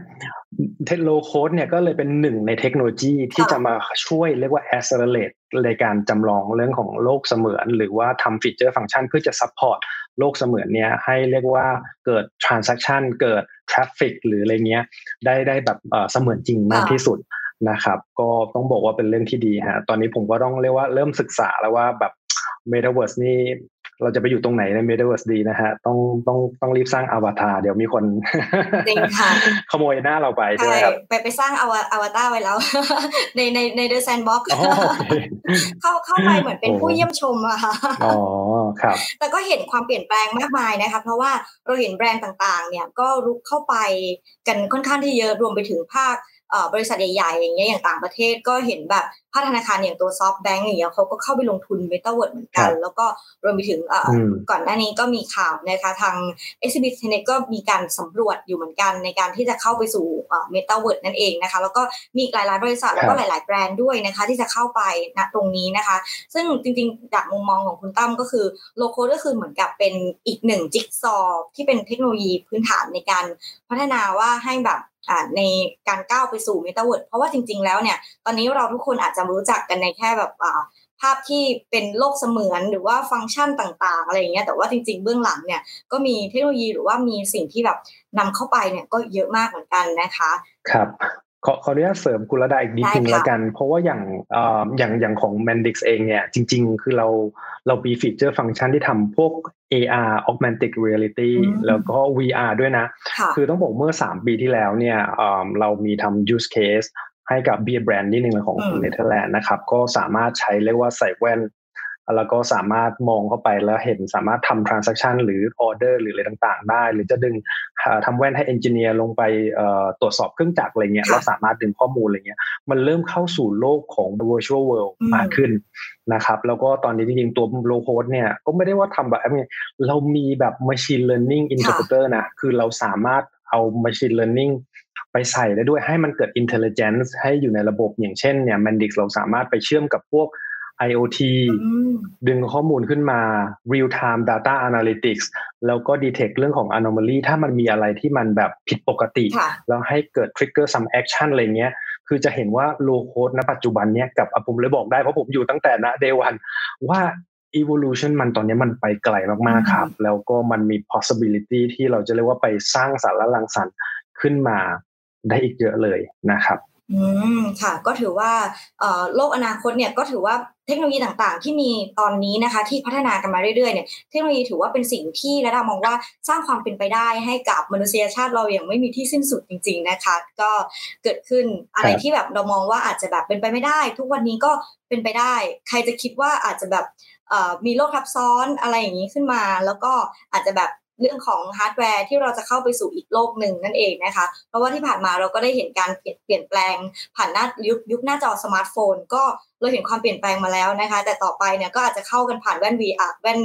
low-code เนี่ยก็เลยเป็นหนึ่งในเทคโนโลยีที่จะมาช่วยเรียกว่า accelerate ในการจำลองเรื่องของโลกเสมือน หรือว่าทำ feature function เพื่อจะ support โลกเสมือนเนี่ยให้เรียกว่าเกิด transaction เกิด traffic หรืออะไรเงี้ยได้ได้แบบเสมือนจริงมากที่สุดนะครับ ก็ต้องบอกว่าเป็นเรื่องที่ดีฮะตอนนี้ผมก็ต้องเรียกว่าเริ่มศึกษาแล้วว่าแบบ Metaverse นี่ เราจะไปอยู่ตรงไหนใน Metaverse ดีนะฮะ ต้องต้องต้องรีบสร้างอวตารเดี๋ยวมีคนจริงค่ะขโมยหน้าเราไปใช่ไหมครับไปไปสร้างอวอวตารไว้แล้ว ในในในเดอะแซนบ็อกเข้าเข้าไปเหมือนเป็นผู้เยี่ยมชมอะค่ะอ๋อครับ แต่ก็เห็นความเปลี่ยนแปลงมากมายนะคะ เพราะว่าเราเห็นแบรนด์ต่างๆ เนี่ยก็รุกเข้าไปกันค่อนข้างที่เยอะรวมไปถึงภาค บริษัทใหญ่ๆอย่างเงี้ยอย่างต่างประเทศก็เห็นแบบภาคธนาคารอย่างตัว SoftBank อย่างเงี้ยเขาก็เข้าไปลงทุนเมตาเวิร์ดเหมือนกัน แล้วก็รวมไปถึงก่อนหน้านี้ก็มีข่าวนะคะทาง SCB ก็มีการสำรวจอยู่เหมือนกันในการที่จะเข้าไปสู่เมตาเวิร์ดนั่นเองนะคะ แล้วก็มีหลายๆบริษัทแล้วก็หลาย ๆแบรนด์ด้วยนะคะ ที่จะเข้าไปณตรงนี้นะคะ ซึ่งจริงๆจากมุมมองของคุณตั้มก็คือ low-code ก็คือเหมือนกับเป็นอีกหนึ่งจิ๊กซอว์ที่เป็นเทคโนโลยีพื้นฐานในการพัฒนาว่าให้แบบ ในการก้าวไปสู่เมตาเวิร์ดเพราะว่าจริง ๆ แล้วเนี่ย ตอนนี้เราทุกคนอาจจะรู้จักกันในแค่แบบภาพที่เป็นโลกเสมือนหรือว่าฟังก์ชันต่างๆ อะไรอย่างเงี้ยแต่ว่าจริง ๆ เบื้องหลังเนี่ยก็มีเทคโนโลยีหรือว่ามีสิ่งที่แบบนำเข้าไปเนี่ยก็เยอะมากเหมือนกันนะคะ ครับ ขอขออนุญาตเสริมคุณลดาอีกนิดนึงแล้วกัน เพราะว่าอย่างอย่างอย่างของ Mendix เองเนี่ยจริง ๆ คือเราเรามี feature function ที่ทำพวก AR augmented reality แล้วก็ VR ด้วยนะ คือต้องบอกเมื่อ 3 ปีที่แล้วเนี่ยเรามีทำ use case ให้กับเบียร์แบรนด์นิดนึงของเนเธอร์แลนด์นะครับ ก็สามารถใช้เรียกว่าใส่แว่น แล้วก็สามารถมองเข้าไปแล้วเห็นสามารถทำ transaction หรือ order หรืออะไรต่างๆ ได้ หรือจะดึงทำแว่นให้ engineer ลงไปตรวจสอบเครื่องจักรอะไรเงี้ยเราสามารถดึงข้อมูลอะไรเงี้ยมันเริ่มเข้าสู่โลกของ virtual world มากขึ้นนะครับแล้วก็ตอนนี้จริงๆตัว low code เนี่ยก็ไม่ได้ว่าทำแบบนี้เรามีแบบ machine learning interpreter นะคือเราสามารถเอา machine learning ไปใส่ได้ด้วยให้มันเกิด intelligence ให้อยู่ในระบบอย่างเช่นเนี่ย Mendix เราสามารถไปเชื่อมกับพวก IoT ดึงข้อมูลขึ้นมา real time data analytics แล้วก็ detect เรื่องของ anomaly ถ้ามันมีอะไรที่มันแบบผิดปกติ แล้วให้เกิด trigger some action อะไรเงี้ย คือจะเห็นว่า low code ณปัจจุบันเนี้ยกับผมเลยบอกได้เพราะผมอยู่ตั้งแต่ณ day one ว่า evolution มันตอนนี้มันไปไกลมากๆครับ แล้วก็มันมี possibility ที่เราจะเรียกว่าไปสร้างสารลังสรรค์ขึ้นมาได้อีกเยอะเลยนะครับ อืมค่ะก็ถือว่าโลกอนาคตเนี่ยก็ถือว่าเทคโนโลยีต่างๆ ที่มีตอนนี้นะคะ ที่พัฒนากันมาเรื่อยๆเนี่ยเทคโนโลยีถือว่าเป็นสิ่งที่ระดามองว่าสร้างความเป็นไปได้ให้กับมนุษยชาติเราอย่างไม่มีที่สิ้นสุดจริง ๆนะคะ ก็เกิดขึ้นอะไรที่แบบเรามองว่าอาจจะแบบเป็นไปไม่ได้ ทุกวันนี้ก็เป็นไปได้ ใครจะคิดว่าอาจจะแบบมีโลกทับซ้อนอะไรอย่างนี้ขึ้นมา แล้วก็อาจจะแบบ เรื่องของฮาร์ดแวร์ที่เราจะเข้าไปสู่อีกโลกหนึ่งนั่นเองนะคะ เพราะว่าที่ผ่านมาเราก็ได้เห็นการเปลี่ยนแปลงผ่านหน้ายุคยุคหน้าจอสมาร์ทโฟน ก็ เราเห็นความเปลี่ยนแปลงมาแล้วนะคะ แต่ต่อไปเนี่ยก็อาจจะเข้ากันผ่านแว่น VR แว่น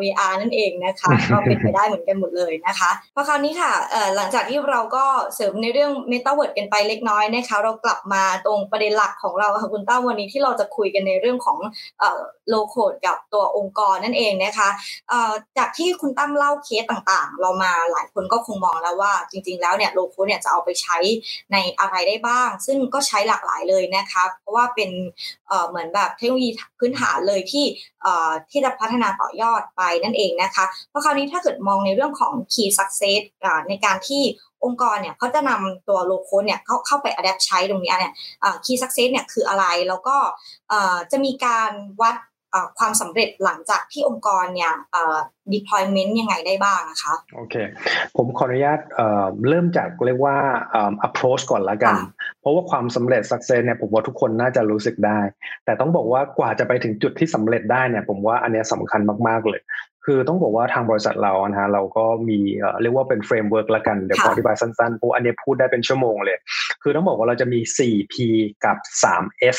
VR นั่นเองนะคะ ก็เป็นไปได้เหมือนกันหมดเลยนะคะพอคราวนี้ค่ะหลังจากที่เราก็เสริมในเรื่อง m e t a วิร์ดกันไปเล็กน้อยนะคะ เรากลับมาตรงประเด็นหลักของเราค่ะคุณต้าวันนี้ที่เราจะคุยกันในเรื่องของโลโคดกับตัวองค์กรนั่นเองนะคะจากที่คุณตั้มเล่าเคสต่างๆ เรามาหลายคนก็คงมองแล้วว่าจริง ๆ แล้วเนี่ยโลโคดเนี่ยจะเอาไปใช้ในอะไรได้บ้าง ซึ่งก็ใช้หลากหลายเลยนะคะ เพราะว่าเป็นเหมือนแบบเทคโนโลยีพื้นฐานเลยที่ที่จะพัฒนาต่อยอดไปนั่นเองนะคะ เพราะคราวนี้ถ้าเกิดมองในเรื่องของ key success ในการที่องค์กรเนี่ยเขาจะนำตัวโลโก้เนี่ยเข้าเข้าไป adapt ใช้ตรงนี้เนี่ย key success เนี่ยคืออะไร แล้วก็จะมีการวัด ความสำเร็จหลังจากที่องค์กรเนี่ย deployment ยังไงได้บ้างนะคะโอเค ผมขออนุญาตเริ่มจากเรียกว่า approach ก่อนละกัน เพราะว่าความสำเร็จ success เนี่ยผมว่าทุกคนน่าจะรู้สึกได้ แต่ต้องบอกว่ากว่าจะไปถึงจุดที่สำเร็จได้เนี่ย ผมว่าอันนี้สำคัญมากๆเลย คือต้องบอกว่าทางบริษัทเรานะฮะเราก็มีเรียกว่าเป็น framework ละกัน เดี๋ยวขออธิบายสั้นๆเพราะอันนี้พูดได้เป็นชั่วโมงเลย คือต้องบอกว่าเราจะมี 4P กับ 3S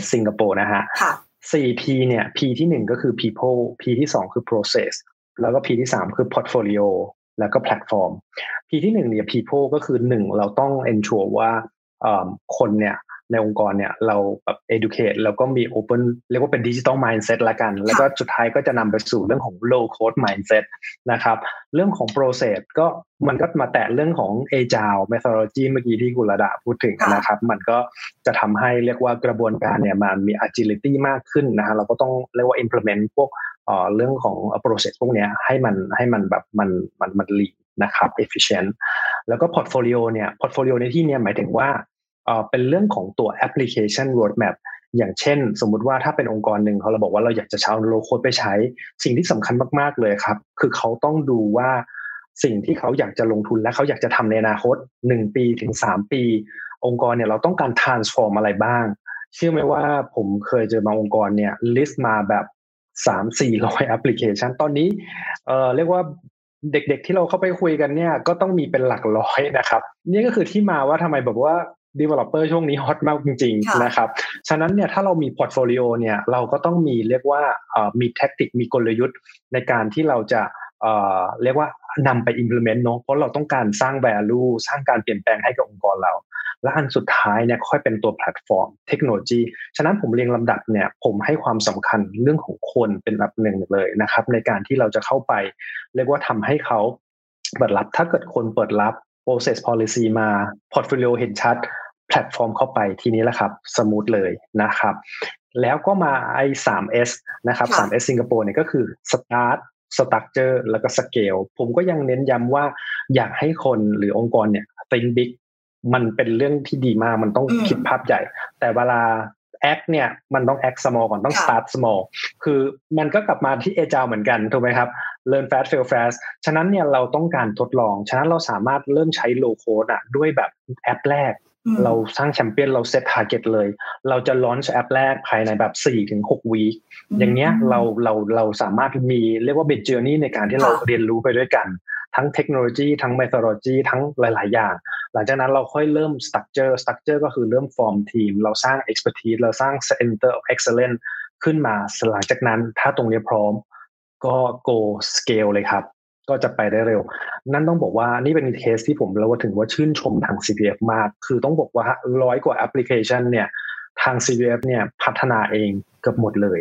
S สิงคโปร์นะฮะ 4P เนี่ย P ที่หนึ่งก็คือ people P ที่สองคือ process แล้วก็ P ที่สามคือ portfolio แล้วก็ platform P ที่หนึ่งเนี่ย people ก็คือหนึ่งเราต้อง ensure ว่าคนเนี่ย ในองค์กรเนี่ยเราแบบ educate แล้วก็มี open เรียกว่าเป็น digital mindset ละกัน แล้วก็สุดท้ายก็จะนำไปสู่เรื่องของ low code mindset นะครับ เรื่องของ process ก็มันก็มาแตะเรื่องของ agile methodology เมื่อกี้ที่กุลดาพูดถึงนะครับ มันก็จะทำให้เรียกว่ากระบวนการเนี่ยมันมี agility มากขึ้นนะฮะเราก็ต้องเรียกว่า implement พวกเรื่องของ process พวกนี้ให้มันให้มันแบบมันมันมันลีนะครับ efficient แล้วก็ portfolio เนี่ย portfolio ในที่นี้หมายถึงว่า เป็นเรื่องของตัวแอปพลิเคชัน roadmap อย่างเช่น สมมุติว่าถ้าเป็นองค์กรหนึ่งเขาเราบอกว่าเราอยากจะใช้โลโคดไปใช้ สิ่งที่สำคัญมากๆเลยครับ คือเขาต้องดูว่าสิ่งที่เขาอยากจะลงทุนและเขาอยากจะทำในอนาคตหนึ่งปีถึงสามปี องค์กรเนี่ยเราต้องการ transform อะไรบ้าง เชื่อไหมว่าผมเคยเจอบางองค์กรเนี่ย list มาแบบสามสี่ร้อยแอปพลิเคชัน ตอนนี้เอ่อเรียกว่าเด็กๆที่เราเข้าไปคุยกันเนี่ยก็ต้องมีเป็นหลักร้อยนะครับ นี่ก็คือที่มาว่าทำไมแบบว่า developer ช่วงนี้ hot มากจริงๆนะครับ ฉะนั้นเนี่ยถ้าเรามี portfolio เนี่ยเราก็ต้องมีเรียกว่ามี tactic มีกลยุทธ์ในการที่เราจะเรียกว่านำไป implement เนาะเพราะเราต้องการสร้าง value สร้างการเปลี่ยนแปลงให้กับองค์กรเรา และอันสุดท้ายเนี่ยค่อยเป็นตัวแพลตฟอร์มเทคโนโลยี ฉะนั้นผมเรียงลำดับเนี่ยผมให้ความสำคัญเรื่องของคนเป็นอันดับหนึ่งเลยนะครับ ในการที่เราจะเข้าไป เรียกว่าทำให้เขาเปิดรับถ้าเกิดคนเปิดรับ process policy มา portfolio เห็นชัด แพลตฟอร์มเข้าไปทีนี้แหละครับ smooth เลยนะครับ แล้วก็มาไอ้ 3S นะครับ 3S สิงคโปร์เนี่ยก็คือ start structure แล้วก็สเกลผมก็ยังเน้นย้ำว่าอยากให้คนหรือองค์กรเนี่ย think big มันเป็นเรื่องที่ดีมากมันต้องคิดภาพใหญ่ แต่เวลา act เนี่ยมันต้องแอค small ก่อนต้อง start small คือมันก็กลับมาที่ agile เหมือนกันถูกไหมครับ learn fast fail fast ฉะนั้นเนี่ยเราต้องการทดลอง ฉะนั้นเราสามารถเริ่มใช้ low code อะด้วยแบบแอปแรก เราสร้างแชมเปี้ยนเรา set target เลย เราจะ launch แอปแรกภายในแบบ4ถึง6 week อย่างเงี้ยเราเราเราสามารถมีเรียกว่าเป็น journey ในการที่เราเรียนรู้ไปด้วยกัน ทั้งเทคโนโลยีทั้งเมท h โลจีทั้งหลาย ๆ อย่าง หลังจากนั้นเราค่อยเริ่ม structure structure ก็คือเริ่มฟอร์มทีม เราสร้าง expert เราสร้าง center excellence ขึ้นมาหลังจากนั้นถ้าตรงนี้พร้อม ก็ go scale เลยครับ ก็จะไปได้เร็ว นั่นต้องบอกว่านี่เป็นเคสที่ผมแล้วว่าถึงว่าชื่นชมทาง CPF มาก คือต้องบอกว่าร้อยกว่าแอปพลิเคชันเนี่ยทาง CPF เนี่ยพัฒนาเองเกือบหมดเลย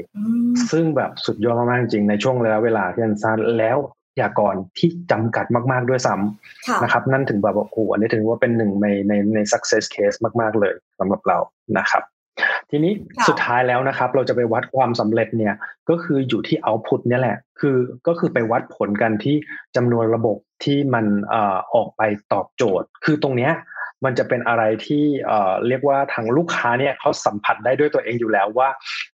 ซึ่งแบบสุดยอดมากๆจริงในช่วงระยะเวลาที่สั้นแล้วยากรที่จำกัดมาก ๆด้วยซ้ำนะครับ นั่นถึงแบบว่าโอ้อันนี้ถึงว่าเป็นหนึ่งในในใน success case มาก ๆเลยสำหรับเรานะครับ ทีนี้สุดท้ายแล้วนะครับ เราจะไปวัดความสำเร็จเนี่ยก็คืออยู่ที่เอาพุตเนี่ยแหละ คือก็คือไปวัดผลกันที่จำนวนระบบที่มันออกไปตอบโจทย์ คือตรงเนี้ยมันจะเป็นอะไรที่เรียกว่าทางลูกค้าเนี่ยเขาสัมผัสได้ด้วยตัวเองอยู่แล้วว่า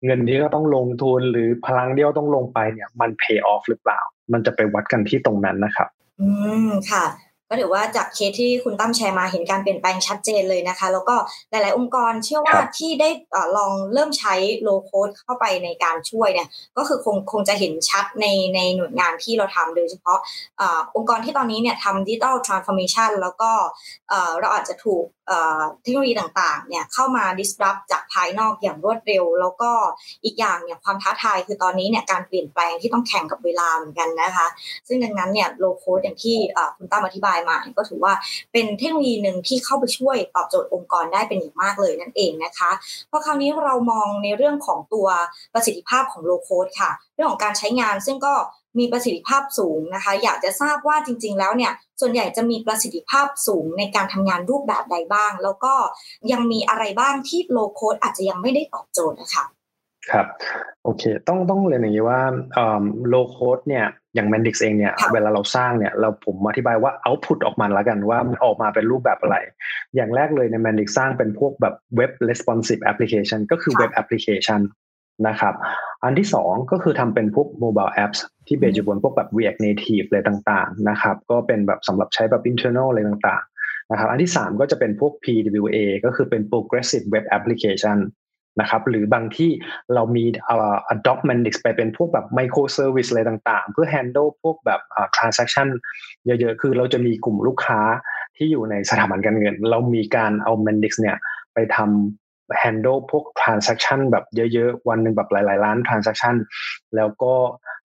เงินที่เขาต้องลงทุนหรือพลังที่เขาต้องลงไปเนี่ยมัน pay off หรือเปล่า มันจะไปวัดกันที่ตรงนั้นนะครับ อืมค่ะ ก็ถือว่าจากเคสที่คุณตั้มแชร์มาเห็นการเปลี่ยนแปลงชัดเจนเลยนะคะ แล้วก็หลาย ๆ องค์กรเชื่อว่าที่ได้ลองเริ่มใช้ low code เข้าไปในการช่วยเนี่ยก็คือคงคงจะเห็นชัดในในหน่วยงานที่เราทำโดยเฉพาะอองค์กรที่ตอนนี้เนี่ยทำ digital transformation แล้วก็เราอาจจะถูก เทคโนโลยีต่างๆเนี่ยเข้ามา disrupt จากภายนอกอย่างรวดเร็ว แล้วก็อีกอย่างเนี่ยความท้าทายคือตอนนี้เนี่ยการเปลี่ยนแปลงที่ต้องแข่งกับเวลาเหมือนกันนะคะ ซึ่งดังนั้นเนี่ยโลโคดอย่างที่คุณตั้มอธิบายมา ก็ถือว่าเป็นเทคโนโลยีหนึ่งที่เข้าไปช่วยตอบโจทย์องค์กรได้เป็นอย่างมากเลยนั่นเองนะคะเพราะคราวนี้เรามองในเรื่องของตัวประสิทธิภาพของโลโคดค่ะ เรื่องของการใช้งานซึ่งก็ มีประสิทธิภาพสูงนะคะ อยากจะทราบว่าจริง ๆ แล้วเนี่ยส่วนใหญ่จะมีประสิทธิภาพสูงในการทำงานรูปแบบใดบ้าง แล้วก็ยังมีอะไรบ้างที่โลโคดอาจจะยังไม่ได้ตอบโจทย์นะคะครับโอเคต้องต้องเรียนอย่างนี้ว่าโลโคดเนี่ยอย่าง Mendix เองเนี่ยเวลาเราสร้างเนี่ยเราผมอธิบายว่าเอาพุตออกมาแล้วกันว่ามันออกมาเป็นรูปแบบอะไร อย่างแรกเลยใน Mendix สร้างเป็นพวกแบบ Web Responsive Application ก็คือ Web Application นะครับ อันที่สองก็คือทำเป็นพวก mobile apps ที่เบสอยู่บนพวกแบบ React Native อะไรต่างๆนะครับ ก็เป็นแบบสำหรับใช้แบบ internal อะไรต่างๆนะครับ อันที่สามก็จะเป็นพวก PWA ก็คือเป็น progressive web application นะครับหรือบางที่เรามีเอ่อ adopt Mendix ไปเป็นพวกแบบ micro service อะไรต่างๆ เพื่อ handle พวกแบบ transaction เยอะๆ คือเราจะมีกลุ่มลูกค้าที่อยู่ในสถาบันการเงิน เรามีการเอา Mendix เนี่ยไปทำ handle พวก transaction แบบเยอะๆ วันหนึ่งแบบหลายๆล้าน transaction แล้วก็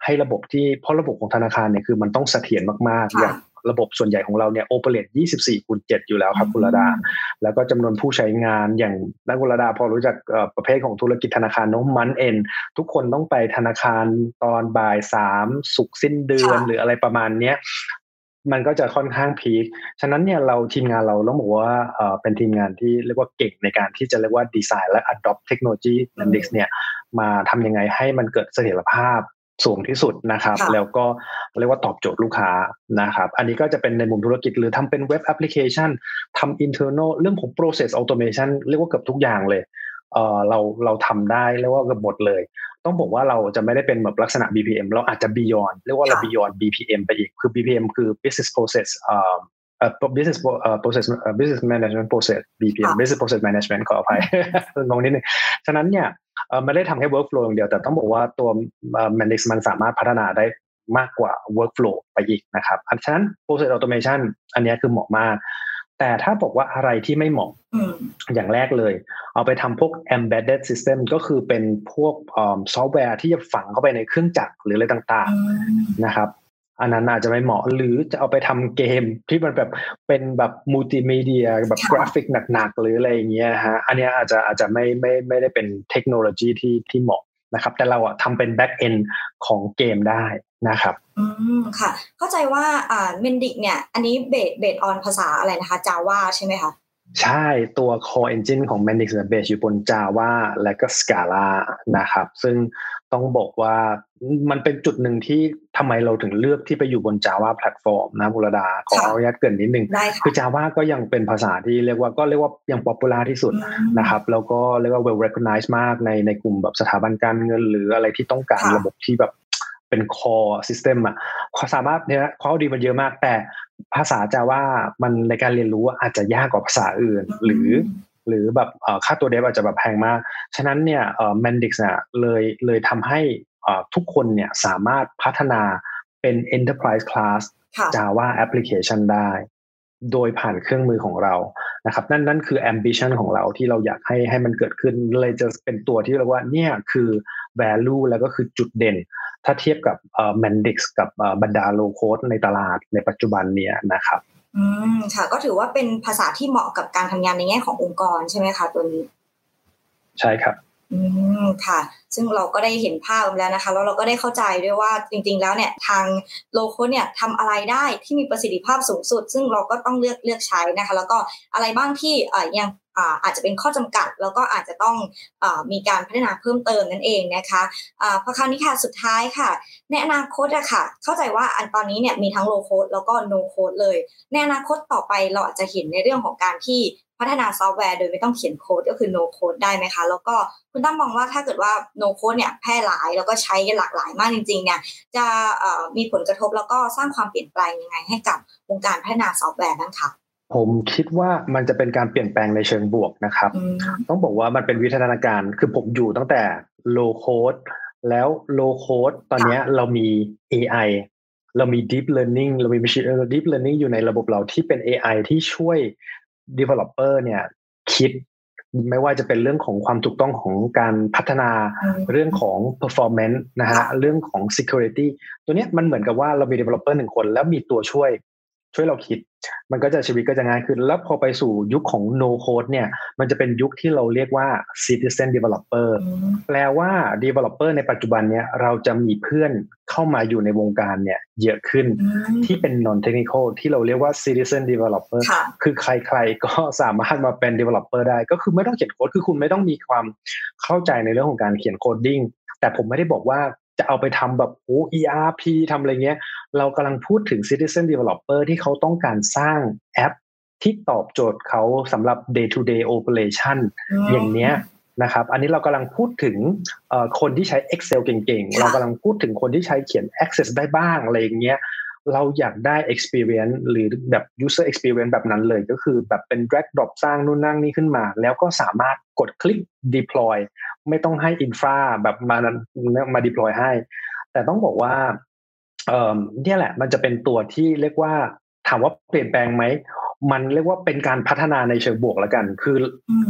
ให้ระบบที่เพราะระบบของธนาคารเนี่ยคือมันต้องเสถียรมากๆ อย่างระบบส่วนใหญ่ของเราเนี่ยโอเปเรต24คูณ7อยู่แล้วครับคุณระดา แล้วก็จำนวนผู้ใช้งานอย่างนักกุลดาพอรู้จักประเภทของธุรกิจธนาคารน้องมันเอ็นทุกคนต้องไปธนาคารตอนบ่ายสามสุกสิ้นเดือนหรืออะไรประมาณเนี้ย มันก็จะค่อนข้างพีค ฉะนั้นเนี่ยเราทีมงานเราต้องบอกว่าเออเป็นทีมงานที่เรียกว่าเก่งในการที่จะเรียกว่าดีไซน์และ adopt เทคโนโลยี Mendix เนี่ยมาทำยังไงให้มันเกิดเสถียรภาพสูงที่สุดนะครับ แล้วก็เรียกว่าตอบโจทย์ลูกค้านะครับ อันนี้ก็จะเป็นในมุมธุรกิจหรือทำเป็นเว็บแอปพลิเคชันทำ internal เรื่องของ process automation เรียกว่าเกือบทุกอย่างเลยเออเราเราทำได้เรียกว่าเกือบหมดเลย ต้องบอกว่าเราจะไม่ได้เป็นแบบลักษณะ BPM เราอาจจะ beyond เรียกว่าเรา beyond BPM ไปอีก คือ BPM คือ business process เอ่อ business process business management process BPM business process management ขออภัยงงนิดนึง ฉะนั้นเนี่ยไม่ได้ทำแค่ workflow อย่างเดียว แต่ต้องบอกว่าตัว Mendix มันสามารถพัฒนาได้มากกว่า workflow ไปอีกนะครับ ฉะนั้น process automation อันนี้คือเหมาะมาก แต่ถ้าบอกว่าอะไรที่ไม่เหมาะอย่างแรกเลย เอาไปทำพวก embedded system ก็คือเป็นพวกซอฟต์แวร์ที่จะฝังเข้าไปในเครื่องจักรหรืออะไรต่างๆนะครับ อันนั้นอาจจะไม่เหมาะหรือจะเอาไปทำเกมที่มันแบบเป็นแบบมัลติมีเดียแบบกราฟิกหนักๆ หรืออะไรอย่างเงี้ยฮะอันนี้อาจจะอาจจะไม่ไม่ไม่ได้เป็นเทคโนโลยีที่ที่เหมาะนะครับ แต่เราอะทำเป็น back-end ของเกมได้ นะครับ อืมค่ะ เข้าใจว่าอ่า Mendix เนี่ย อันนี้ base base on ภาษาอะไรนะคะจาว่าใช่ไหมคะใช่ตัว core engine ของ Mendix base อยู่บน Java และก็ Scala นะครับ ซึ่งต้องบอกว่ามันเป็นจุดหนึ่งที่ทำไมเราถึงเลือกที่ไปอยู่บน Java แพลตฟอร์มนะคุณระดาขออนุญาตเกินนิดนึง คือ Java ก็ยังเป็นภาษาที่เรียกว่าก็เรียกว่ายัง popular ที่สุดนะครับ แล้วก็เรียกว่า well recognized มากในในกลุ่มแบบสถาบันการเงิน หรืออะไรที่ต้องการระบบที่แบบ เป็น core system อะสามารถเนี่ยข้อดีมันเยอะมาก แต่ภาษาจาว่ามันในการเรียนรู้อาจจะยากกว่าภาษาอื่น หรือ หรือแบบค่าตัว dev อาจจะแบบแพงมาก ฉะนั้นเนี่ยเอ่อ Mendix เนี่ยเลยเลยทำให้ทุกคนเนี่ยสามารถพัฒนาเป็น enterprise class Java application ได้ โดยผ่านเครื่องมือของเรานะครับนั่นนั่นคือ ambition ของเราที่เราอยากให้ให้มันเกิดขึ้นเลยจะเป็นตัวที่เรียกว่าเนี่ยคือ value แล้วก็คือจุดเด่น ถ้าเทียบกับเอ่อ Mendix กับบรรดาโลโคดในตลาดในปัจจุบันเนี่ยนะครับอืมค่ะ ก็ถือว่าเป็นภาษาที่เหมาะกับการทำงานในแง่ขององค์กรใช่ไหมคะตัวนี้ ใช่ครับ อืมค่ะ ซึ่งเราก็ได้เห็นภาพแล้วนะคะ แล้วเราก็ได้เข้าใจด้วยว่าจริง ๆ แล้วเนี่ยทางโลโก้เนี่ยทำอะไรได้ที่มีประสิทธิภาพสูงสุด ซึ่งเราก็ต้องเลือกเลือกใช้นะคะ แล้วก็อะไรบ้างที่อ่ายังอาจจะเป็นข้อจำกัด แล้วก็อาจจะต้องอมีการพัฒนาเพิ่มเติมนั่นเองนะคะะพอคราวนี้ค่ะสุดท้ายค่ะ ในอนาคตอะค่ะ เข้าใจว่าอันตอนนี้เนี่ยมีทั้งโลโคดแล้วก็โนโคดเลย ในอนาคตต่อไปเราอาจจะเห็นในเรื่องของการที่ พัฒนาซอฟต์แวร์โดยไม่ต้องเขียนโค้ดก็คือ no code ได้ไหมคะ แล้วก็คุณตั้มมองว่าถ้าเกิดว่า no code เนี่ยแพร่หลายแล้วก็ใช้กันหลากหลายมากจริง ๆ เนี่ย จะมีผลกระทบแล้วก็สร้างความเปลี่ยนแปลงยังไงให้กับวงการพัฒนาซอฟต์แวร์นั้นคะผมคิดว่ามันจะเป็นการเปลี่ยนแปลงในเชิงบวกนะครับ ต้องบอกว่ามันเป็นวิทยาการคือผมอยู่ตั้งแต่ low code แล้ว low code ตอนนี้เรามี AI เรามี deep learning เรามี machine deep learning อยู่ในระบบเราที่เป็น AI ที่ช่วย developer เนี่ยคิดไม่ว่าจะเป็นเรื่องของความถูกต้องของการพัฒนาเรื่องของ performance นะฮะเรื่องของ security ตัวนี้มันเหมือนกับว่าเรามี developer หนึ่งคน แล้วมีตัวช่วย ช่วยเราคิด มันก็จะชีวิตก็จะง่ายขึ้น แล้วพอไปสู่ยุคของ no code เนี่ย มันจะเป็นยุคที่เราเรียกว่า citizen developer แปลว่า developer ในปัจจุบันเนี่ยเราจะมีเพื่อนเข้ามาอยู่ในวงการเนี่ยเยอะขึ้นที่เป็น non technical ที่เราเรียกว่า citizen developer คือใครๆก็สามารถมาเป็น developer ได้ ก็คือไม่ต้องเขียนโค้ดคือคุณไม่ต้องมีความเข้าใจในเรื่องของการเขียนโคดดิ้งแต่ผมไม่ได้บอกว่า จะเอาไปทำแบบโอ้ ERP ทำอะไรเงี้ย เรากำลังพูดถึง citizen developer ที่เขาต้องการสร้างแอปที่ตอบโจทย์เขาสำหรับ day to day operation อย่างเนี้ยนะครับอันนี้เรากำลังพูดถึงคนที่ใช้ Excel เก่งๆ เรากำลังพูดถึงคนที่ใช้เขียน Access ได้บ้างอะไรอย่างเงี้ยเราอยากได้ experience หรือแบบ user experience แบบนั้นเลยก็คือแบบเป็น drag drop สร้างนู่นนั่งนี่ขึ้นมา แล้วก็สามารถกดคลิก deploy ไม่ต้องให้อินฟราแบบมามา deploy ให้ แต่ต้องบอกว่าเอ่อเนี่ยแหละ มันจะเป็นตัวที่เรียกว่าถามว่าเปลี่ยนแปลงไหมมันเรียกว่าเป็นการพัฒนาในเชิงบวกแล้วกัน คือ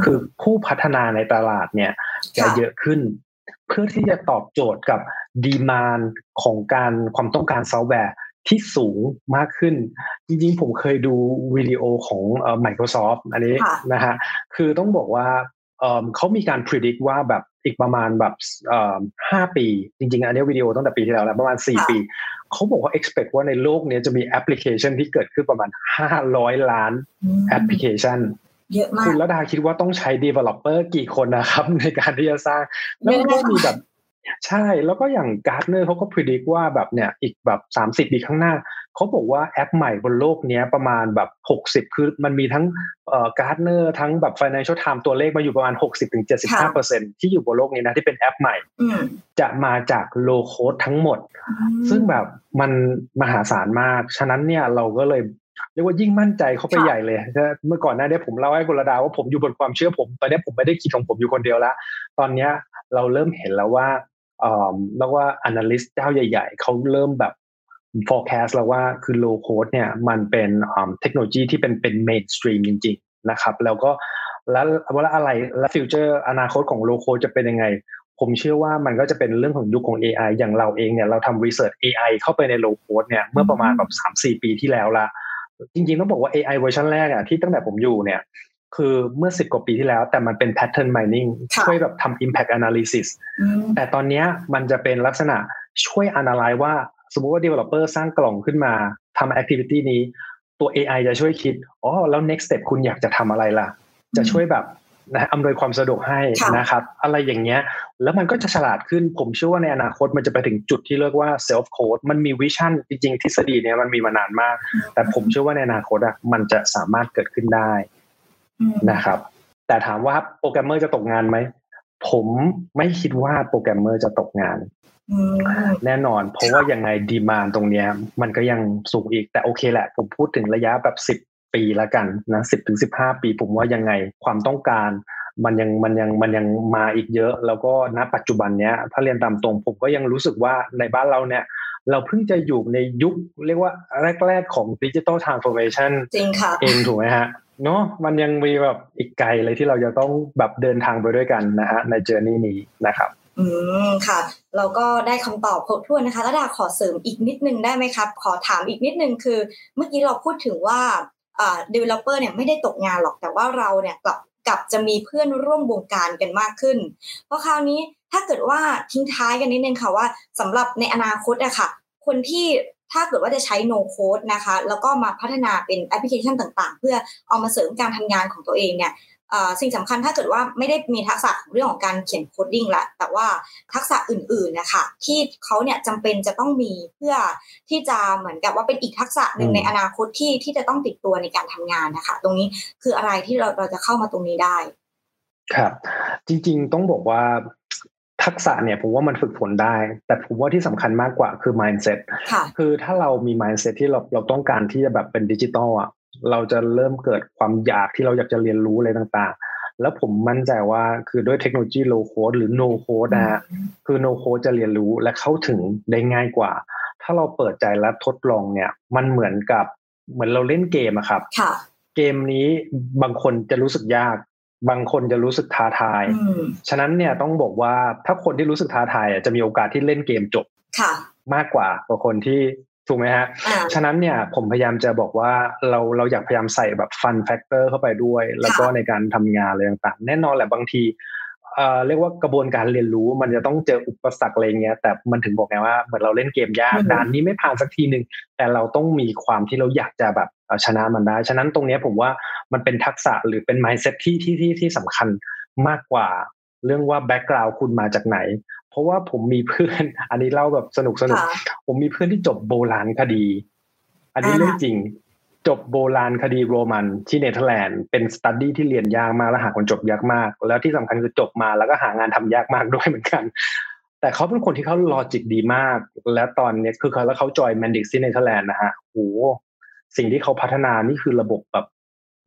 คือผู้พัฒนาในตลาดเนี่ยจะเยอะขึ้น เพื่อที่จะตอบโจทย์กับ demand ของการความต้องการซอฟต์แวร์ที่สูงมากขึ้น จริงๆ ผมเคยดูวิดีโอของเอ่อ Microsoft อันนี้นะฮะคือต้องบอกว่า เขามีการ predict ว่าแบบอีกประมาณแบบห้าปี จริง ๆ อันนี้วิดีโอตั้งแต่ปีที่แล้วแล้วประมาณสี่ปีเขาบอกว่า expect ว่าในโลกนี้จะมีแอปพลิเคชันที่เกิดขึ้นประมาณห้าร้อยล้านแอปพลิเคชันเยอะมากคุณระดาคิดว่าต้องใช้ developer กี่คนนะครับ ในการที่จะสร้าง แล้วก็มีแบบ ใช่แล้วก็อย่าง Gartner เขาก็ predict ว่าแบบเนี่ยอีกแบบสามสิบปีข้างหน้าเขาบอกว่าแอปใหม่บนโลกนี้ประมาณแบบหกสิบคือมันมีทั้งเอ่อ Gartner ทั้งแบบ Financial Times ตัวเลขมาอยู่ประมาณหกสิบถึงเจ็ดสิบห้าเปอร์เซ็นที่อยู่บนโลกนี้นะที่เป็นแอปใหม่ จะมาจากโลโคดทั้งหมด ซึ่งแบบมันมหาศาลมาก ฉะนั้นเนี่ยเราก็เลยเรียกว่ายิ่งมั่นใจเขาไปใหญ่เลยเมื่อก่อนหน้านี้ผมเล่าให้กุลดาว่าผมอยู่บนความเชื่อผมตอนนี้ผมไม่ได้คิดของผมอยู่คนเดียวแล้วตอนเนี้ยเราเริ่มเห็นแล้วว่า เอ่อแล้วว่า analyst เจ้าใหญ่ ๆเขาเริ่มแบบ forecast แล้วว่าคือ low code เนี่ยมันเป็นเทคโนโลยีที่เป็นเป็น mainstream จริง ๆ นะครับ แล้วก็แล้วว่าอะไรแล้ว future อนาคตของ low code จะเป็นยังไง ผมเชื่อว่ามันก็จะเป็นเรื่องของยุคของ AI อย่างเราเองเนี่ยเราทำ research AI เข้าไปใน low code เนี่ยเมื่อประมาณแบบสามสี่ปีที่แล้วละจริงๆต้องบอกว่า AI เวอร์ชันแรกอะที่ตั้งแต่ผมอยู่เนี่ย คือเมื่อสิบกว่าปีที่แล้ว แต่มันเป็น pattern mining ช่วยแบบทำ impact analysis แต่ตอนนี้มันจะเป็นลักษณะช่วย analyze ว่าสมมติว่า developer สร้างกล่องขึ้นมาทำ activity นี้ ตัว AI จะช่วยคิดอ๋อแล้ว next step คุณอยากจะทำอะไรล่ะ จะช่วยแบบนะอำนวยความสะดวกให้นะครับ อะไรอย่างเงี้ย แล้วมันก็จะฉลาดขึ้นผมเชื่อว่าในอนาคตมันจะไปถึงจุดที่เรียกว่า self code มันมีวิชั่นจริงๆทฤษฎีเนี้ยมันมีมานานมาก แต่ผมเชื่อว่าในอนาคตอะมันจะสามารถเกิดขึ้นได้ นะครับ แต่ถามว่าโปรแกรมเมอร์จะตกงานไหม ผมไม่คิดว่าโปรแกรมเมอร์จะตกงานแน่นอน เพราะว่ายังไง demand ตรงเนี้ย มันก็ยังสูงอีกแต่โอเคแหละ ผมพูดถึงระยะแบบสิบปีละกันนะสิบถึงสิบห้าปี ผมว่ายังไงความต้องการมันยังมันยังมันยังมาอีกเยอะ แล้วก็ณปัจจุบันเนี้ยถ้าเรียนตามตรง ผมก็ยังรู้สึกว่าในบ้านเราเนี่ย เราเพิ่งจะอยู่ในยุคเรียกว่าแรก ๆ ของ digital transformation จริงค่ะเองถูกไหมฮะ เนาะมันยังมีแบบอีกไกลเลยที่เราจะต้องแบบเดินทางไปด้วยกันนะฮะใน journey นี้นะครับ อืมค่ะ เราก็ได้คำตอบครบถ้วนนะคะแล้วดาขอเสริมอีกนิดนึงได้ไหมครับ ขอถามอีกนิดนึงคือ เมื่อกี้เราพูดถึงว่าอ่า developer เนี่ยไม่ได้ตกงานหรอกแต่ว่าเราเนี่ยกลับกับจะมีเพื่อนร่วมวงการกันมากขึ้น เพราะคราวนี้ถ้าเกิดว่าทิ้งท้ายกันนิดนึงค่ะว่าสำหรับในอนาคตอะค่ะ คนที่ ถ้าเกิดว่าจะใช้ no code นะคะ แล้วก็มาพัฒนาเป็นแอปพลิเคชันต่างๆ เพื่อเอามาเสริมการทำงานของตัวเองเนี่ยสิ่งสำคัญถ้าเกิดว่าไม่ได้มีทักษะเรื่องของการเขียน coding ละแต่ว่าทักษะอื่นๆนะคะที่เขาเนี่ยจำเป็นจะต้องมีเพื่อที่จะเหมือนกับว่าเป็นอีกทักษะหนึ่งในอนาคตที่ที่จะต้องติดตัวในการทำงานนะคะ ตรงนี้คืออะไรที่เราเราจะเข้ามาตรงนี้ได้ ครับ จริง ๆ ต้องบอกว่า ทักษะเนี่ยผมว่ามันฝึกฝนได้ แต่ผมว่าที่สำคัญมากกว่าคือ mindset คือถ้าเรามี mindset ที่เราเราต้องการที่จะแบบเป็นดิจิตอลอะเราจะเริ่มเกิดความอยากที่เราอยากจะเรียนรู้อะไรต่างๆ แล้วผมมั่นใจว่าคือด้วยเทคโนโลยี low code หรือ no code นะฮะคือ no code จะเรียนรู้และเข้าถึงได้ง่ายกว่า ถ้าเราเปิดใจและทดลองเนี่ย มันเหมือนกับเหมือนเราเล่นเกมอะครับเกมนี้บางคนจะรู้สึกยาก บางคนจะรู้สึกท้าทาย ฉะนั้นเนี่ยต้องบอกว่าถ้าคนที่รู้สึกท้าทายจะมีโอกาสที่เล่นเกมจบมากกว่ากว่าคนที่ถูกไหมฮะ ฉะนั้นเนี่ยผมพยายามจะบอกว่าเราเราอยากพยายามใส่แบบฟันแฟกเตอร์เข้าไปด้วย แล้วก็ในการทำงานอะไรต่างๆ แน่นอนแหละบางทีเอ่อเรียกว่ากระบวนการเรียนรู้มันจะต้องเจออุปสรรคอะไรเงี้ยแต่มันถึงบอกไงว่าเหมือนเราเล่นเกมยากด่านนี้ไม่ผ่านสักทีหนึ่งแต่เราต้องมีความที่เราอยากจะแบบ ชนะมันได้ ฉะนั้นตรงนี้ผมว่ามันเป็นทักษะหรือเป็น mindset ที่ที่ที่ที่สำคัญมากกว่าเรื่องว่า background คุณมาจากไหน เพราะว่าผมมีเพื่อน อันนี้เล่าแบบสนุกสนุก ผมมีเพื่อนที่จบโบราณคดี อันนี้เรื่องจริง จบโบราณคดีโรมันที่เนเธอร์แลนด์เป็น study ที่เรียนยากมากและหาคนจบยากมาก แล้วที่สำคัญคือจบมาแล้วก็หางานทำยากมากด้วยเหมือนกัน แต่เขาเป็นคนที่เขา logic ดีมาก และตอนนี้คือเขาแล้วเขา join Mendix ที่เนเธอร์แลนด์นะฮะโอ้ สิ่งที่เขาพัฒนานี่คือระบบแบบ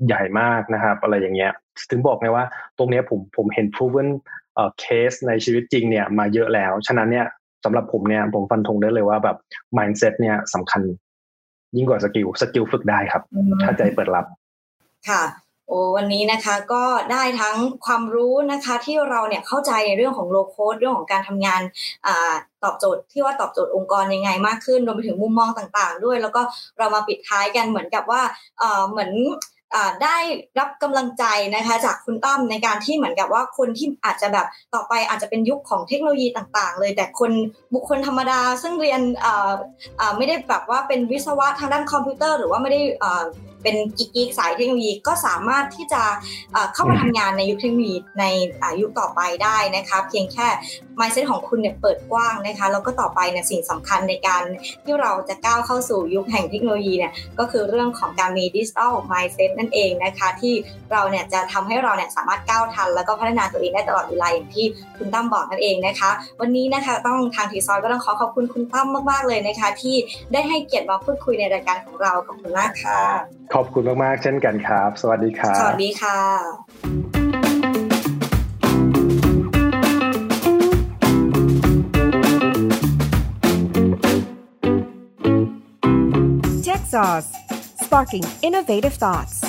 ใหญ่มากนะครับ อะไรอย่างเงี้ย ถึงบอกไงว่า ตรงนี้ผมผมเห็น proven เอ่อเคสในชีวิตจริงเนี่ยมาเยอะแล้ว ฉะนั้นเนี่ยสำหรับผมเนี่ยผมฟันธงได้เลยว่าแบบ mindset เนี่ยสำคัญ ยิ่งกว่า skill skill ฝึกได้ครับ ถ้าใจเปิดรับ ค่ะ โอ้วันนี้นะคะก็ได้ทั้งความรู้นะคะที่เราเนี่ยเข้าใจในเรื่องของ low-code เรื่องของการทำงานอตอบโจทย์ที่ว่าตอบโจทย์องค์กรยังไงมากขึ้นรวมไปถึงมุมมองต่างๆ ด้วย แล้วก็เรามาปิดท้ายกันเหมือนกับว่าเหมือนได้รับกำลังใจนะคะจากคุณตั้มในการที่เหมือนกับว่าคนที่อาจจะแบบต่อไปอาจจะเป็นยุคของเทคโนโลยีต่าง ๆ เลย แต่คนบุคคลธรรมดา ซึ่งเรียนไม่ได้แบบว่าเป็นวิศวะทางด้านคอมพิวเตอร์ หรือว่าไม่ได้เป็นกิ๊กสายเทคโนโลยีก็สามารถที่จะเข้ามาทำงานในยุคเทคโนโลยีในยุคต่อไปได้นะคะเพียงแค่ mindset ของคุณเนี่ยเปิดกว้างนะคะแล้วก็ต่อไปเนี่ยสิ่งสำคัญในการที่เราจะก้าวเข้าสู่ยุคแห่งเทคโนโลยีเนี่ยก็คือเรื่องของการมีดิจิทัล mindset นั่นเองนะคะที่เราเนี่ยจะทำให้เราเนี่ยสามารถก้าวทัน แล้วก็พัฒนาตัวเองได้ตลอดเวลาอย่างที่คุณตั้มบอกนั่นเองนะคะ วันนี้นะคะต้องทางทีซอยก็ต้องขอขอบคุณคุณตั้มมากๆเลยนะคะ ที่ได้ให้เกียรติมาพูดคุยในรายการของเราขอบคุณมากค่ะขอบคุณมากๆเช่นกันครับ สวัสดีครับ สวัสดีค่ะ Tech Sauce Sparking Innovative Thoughts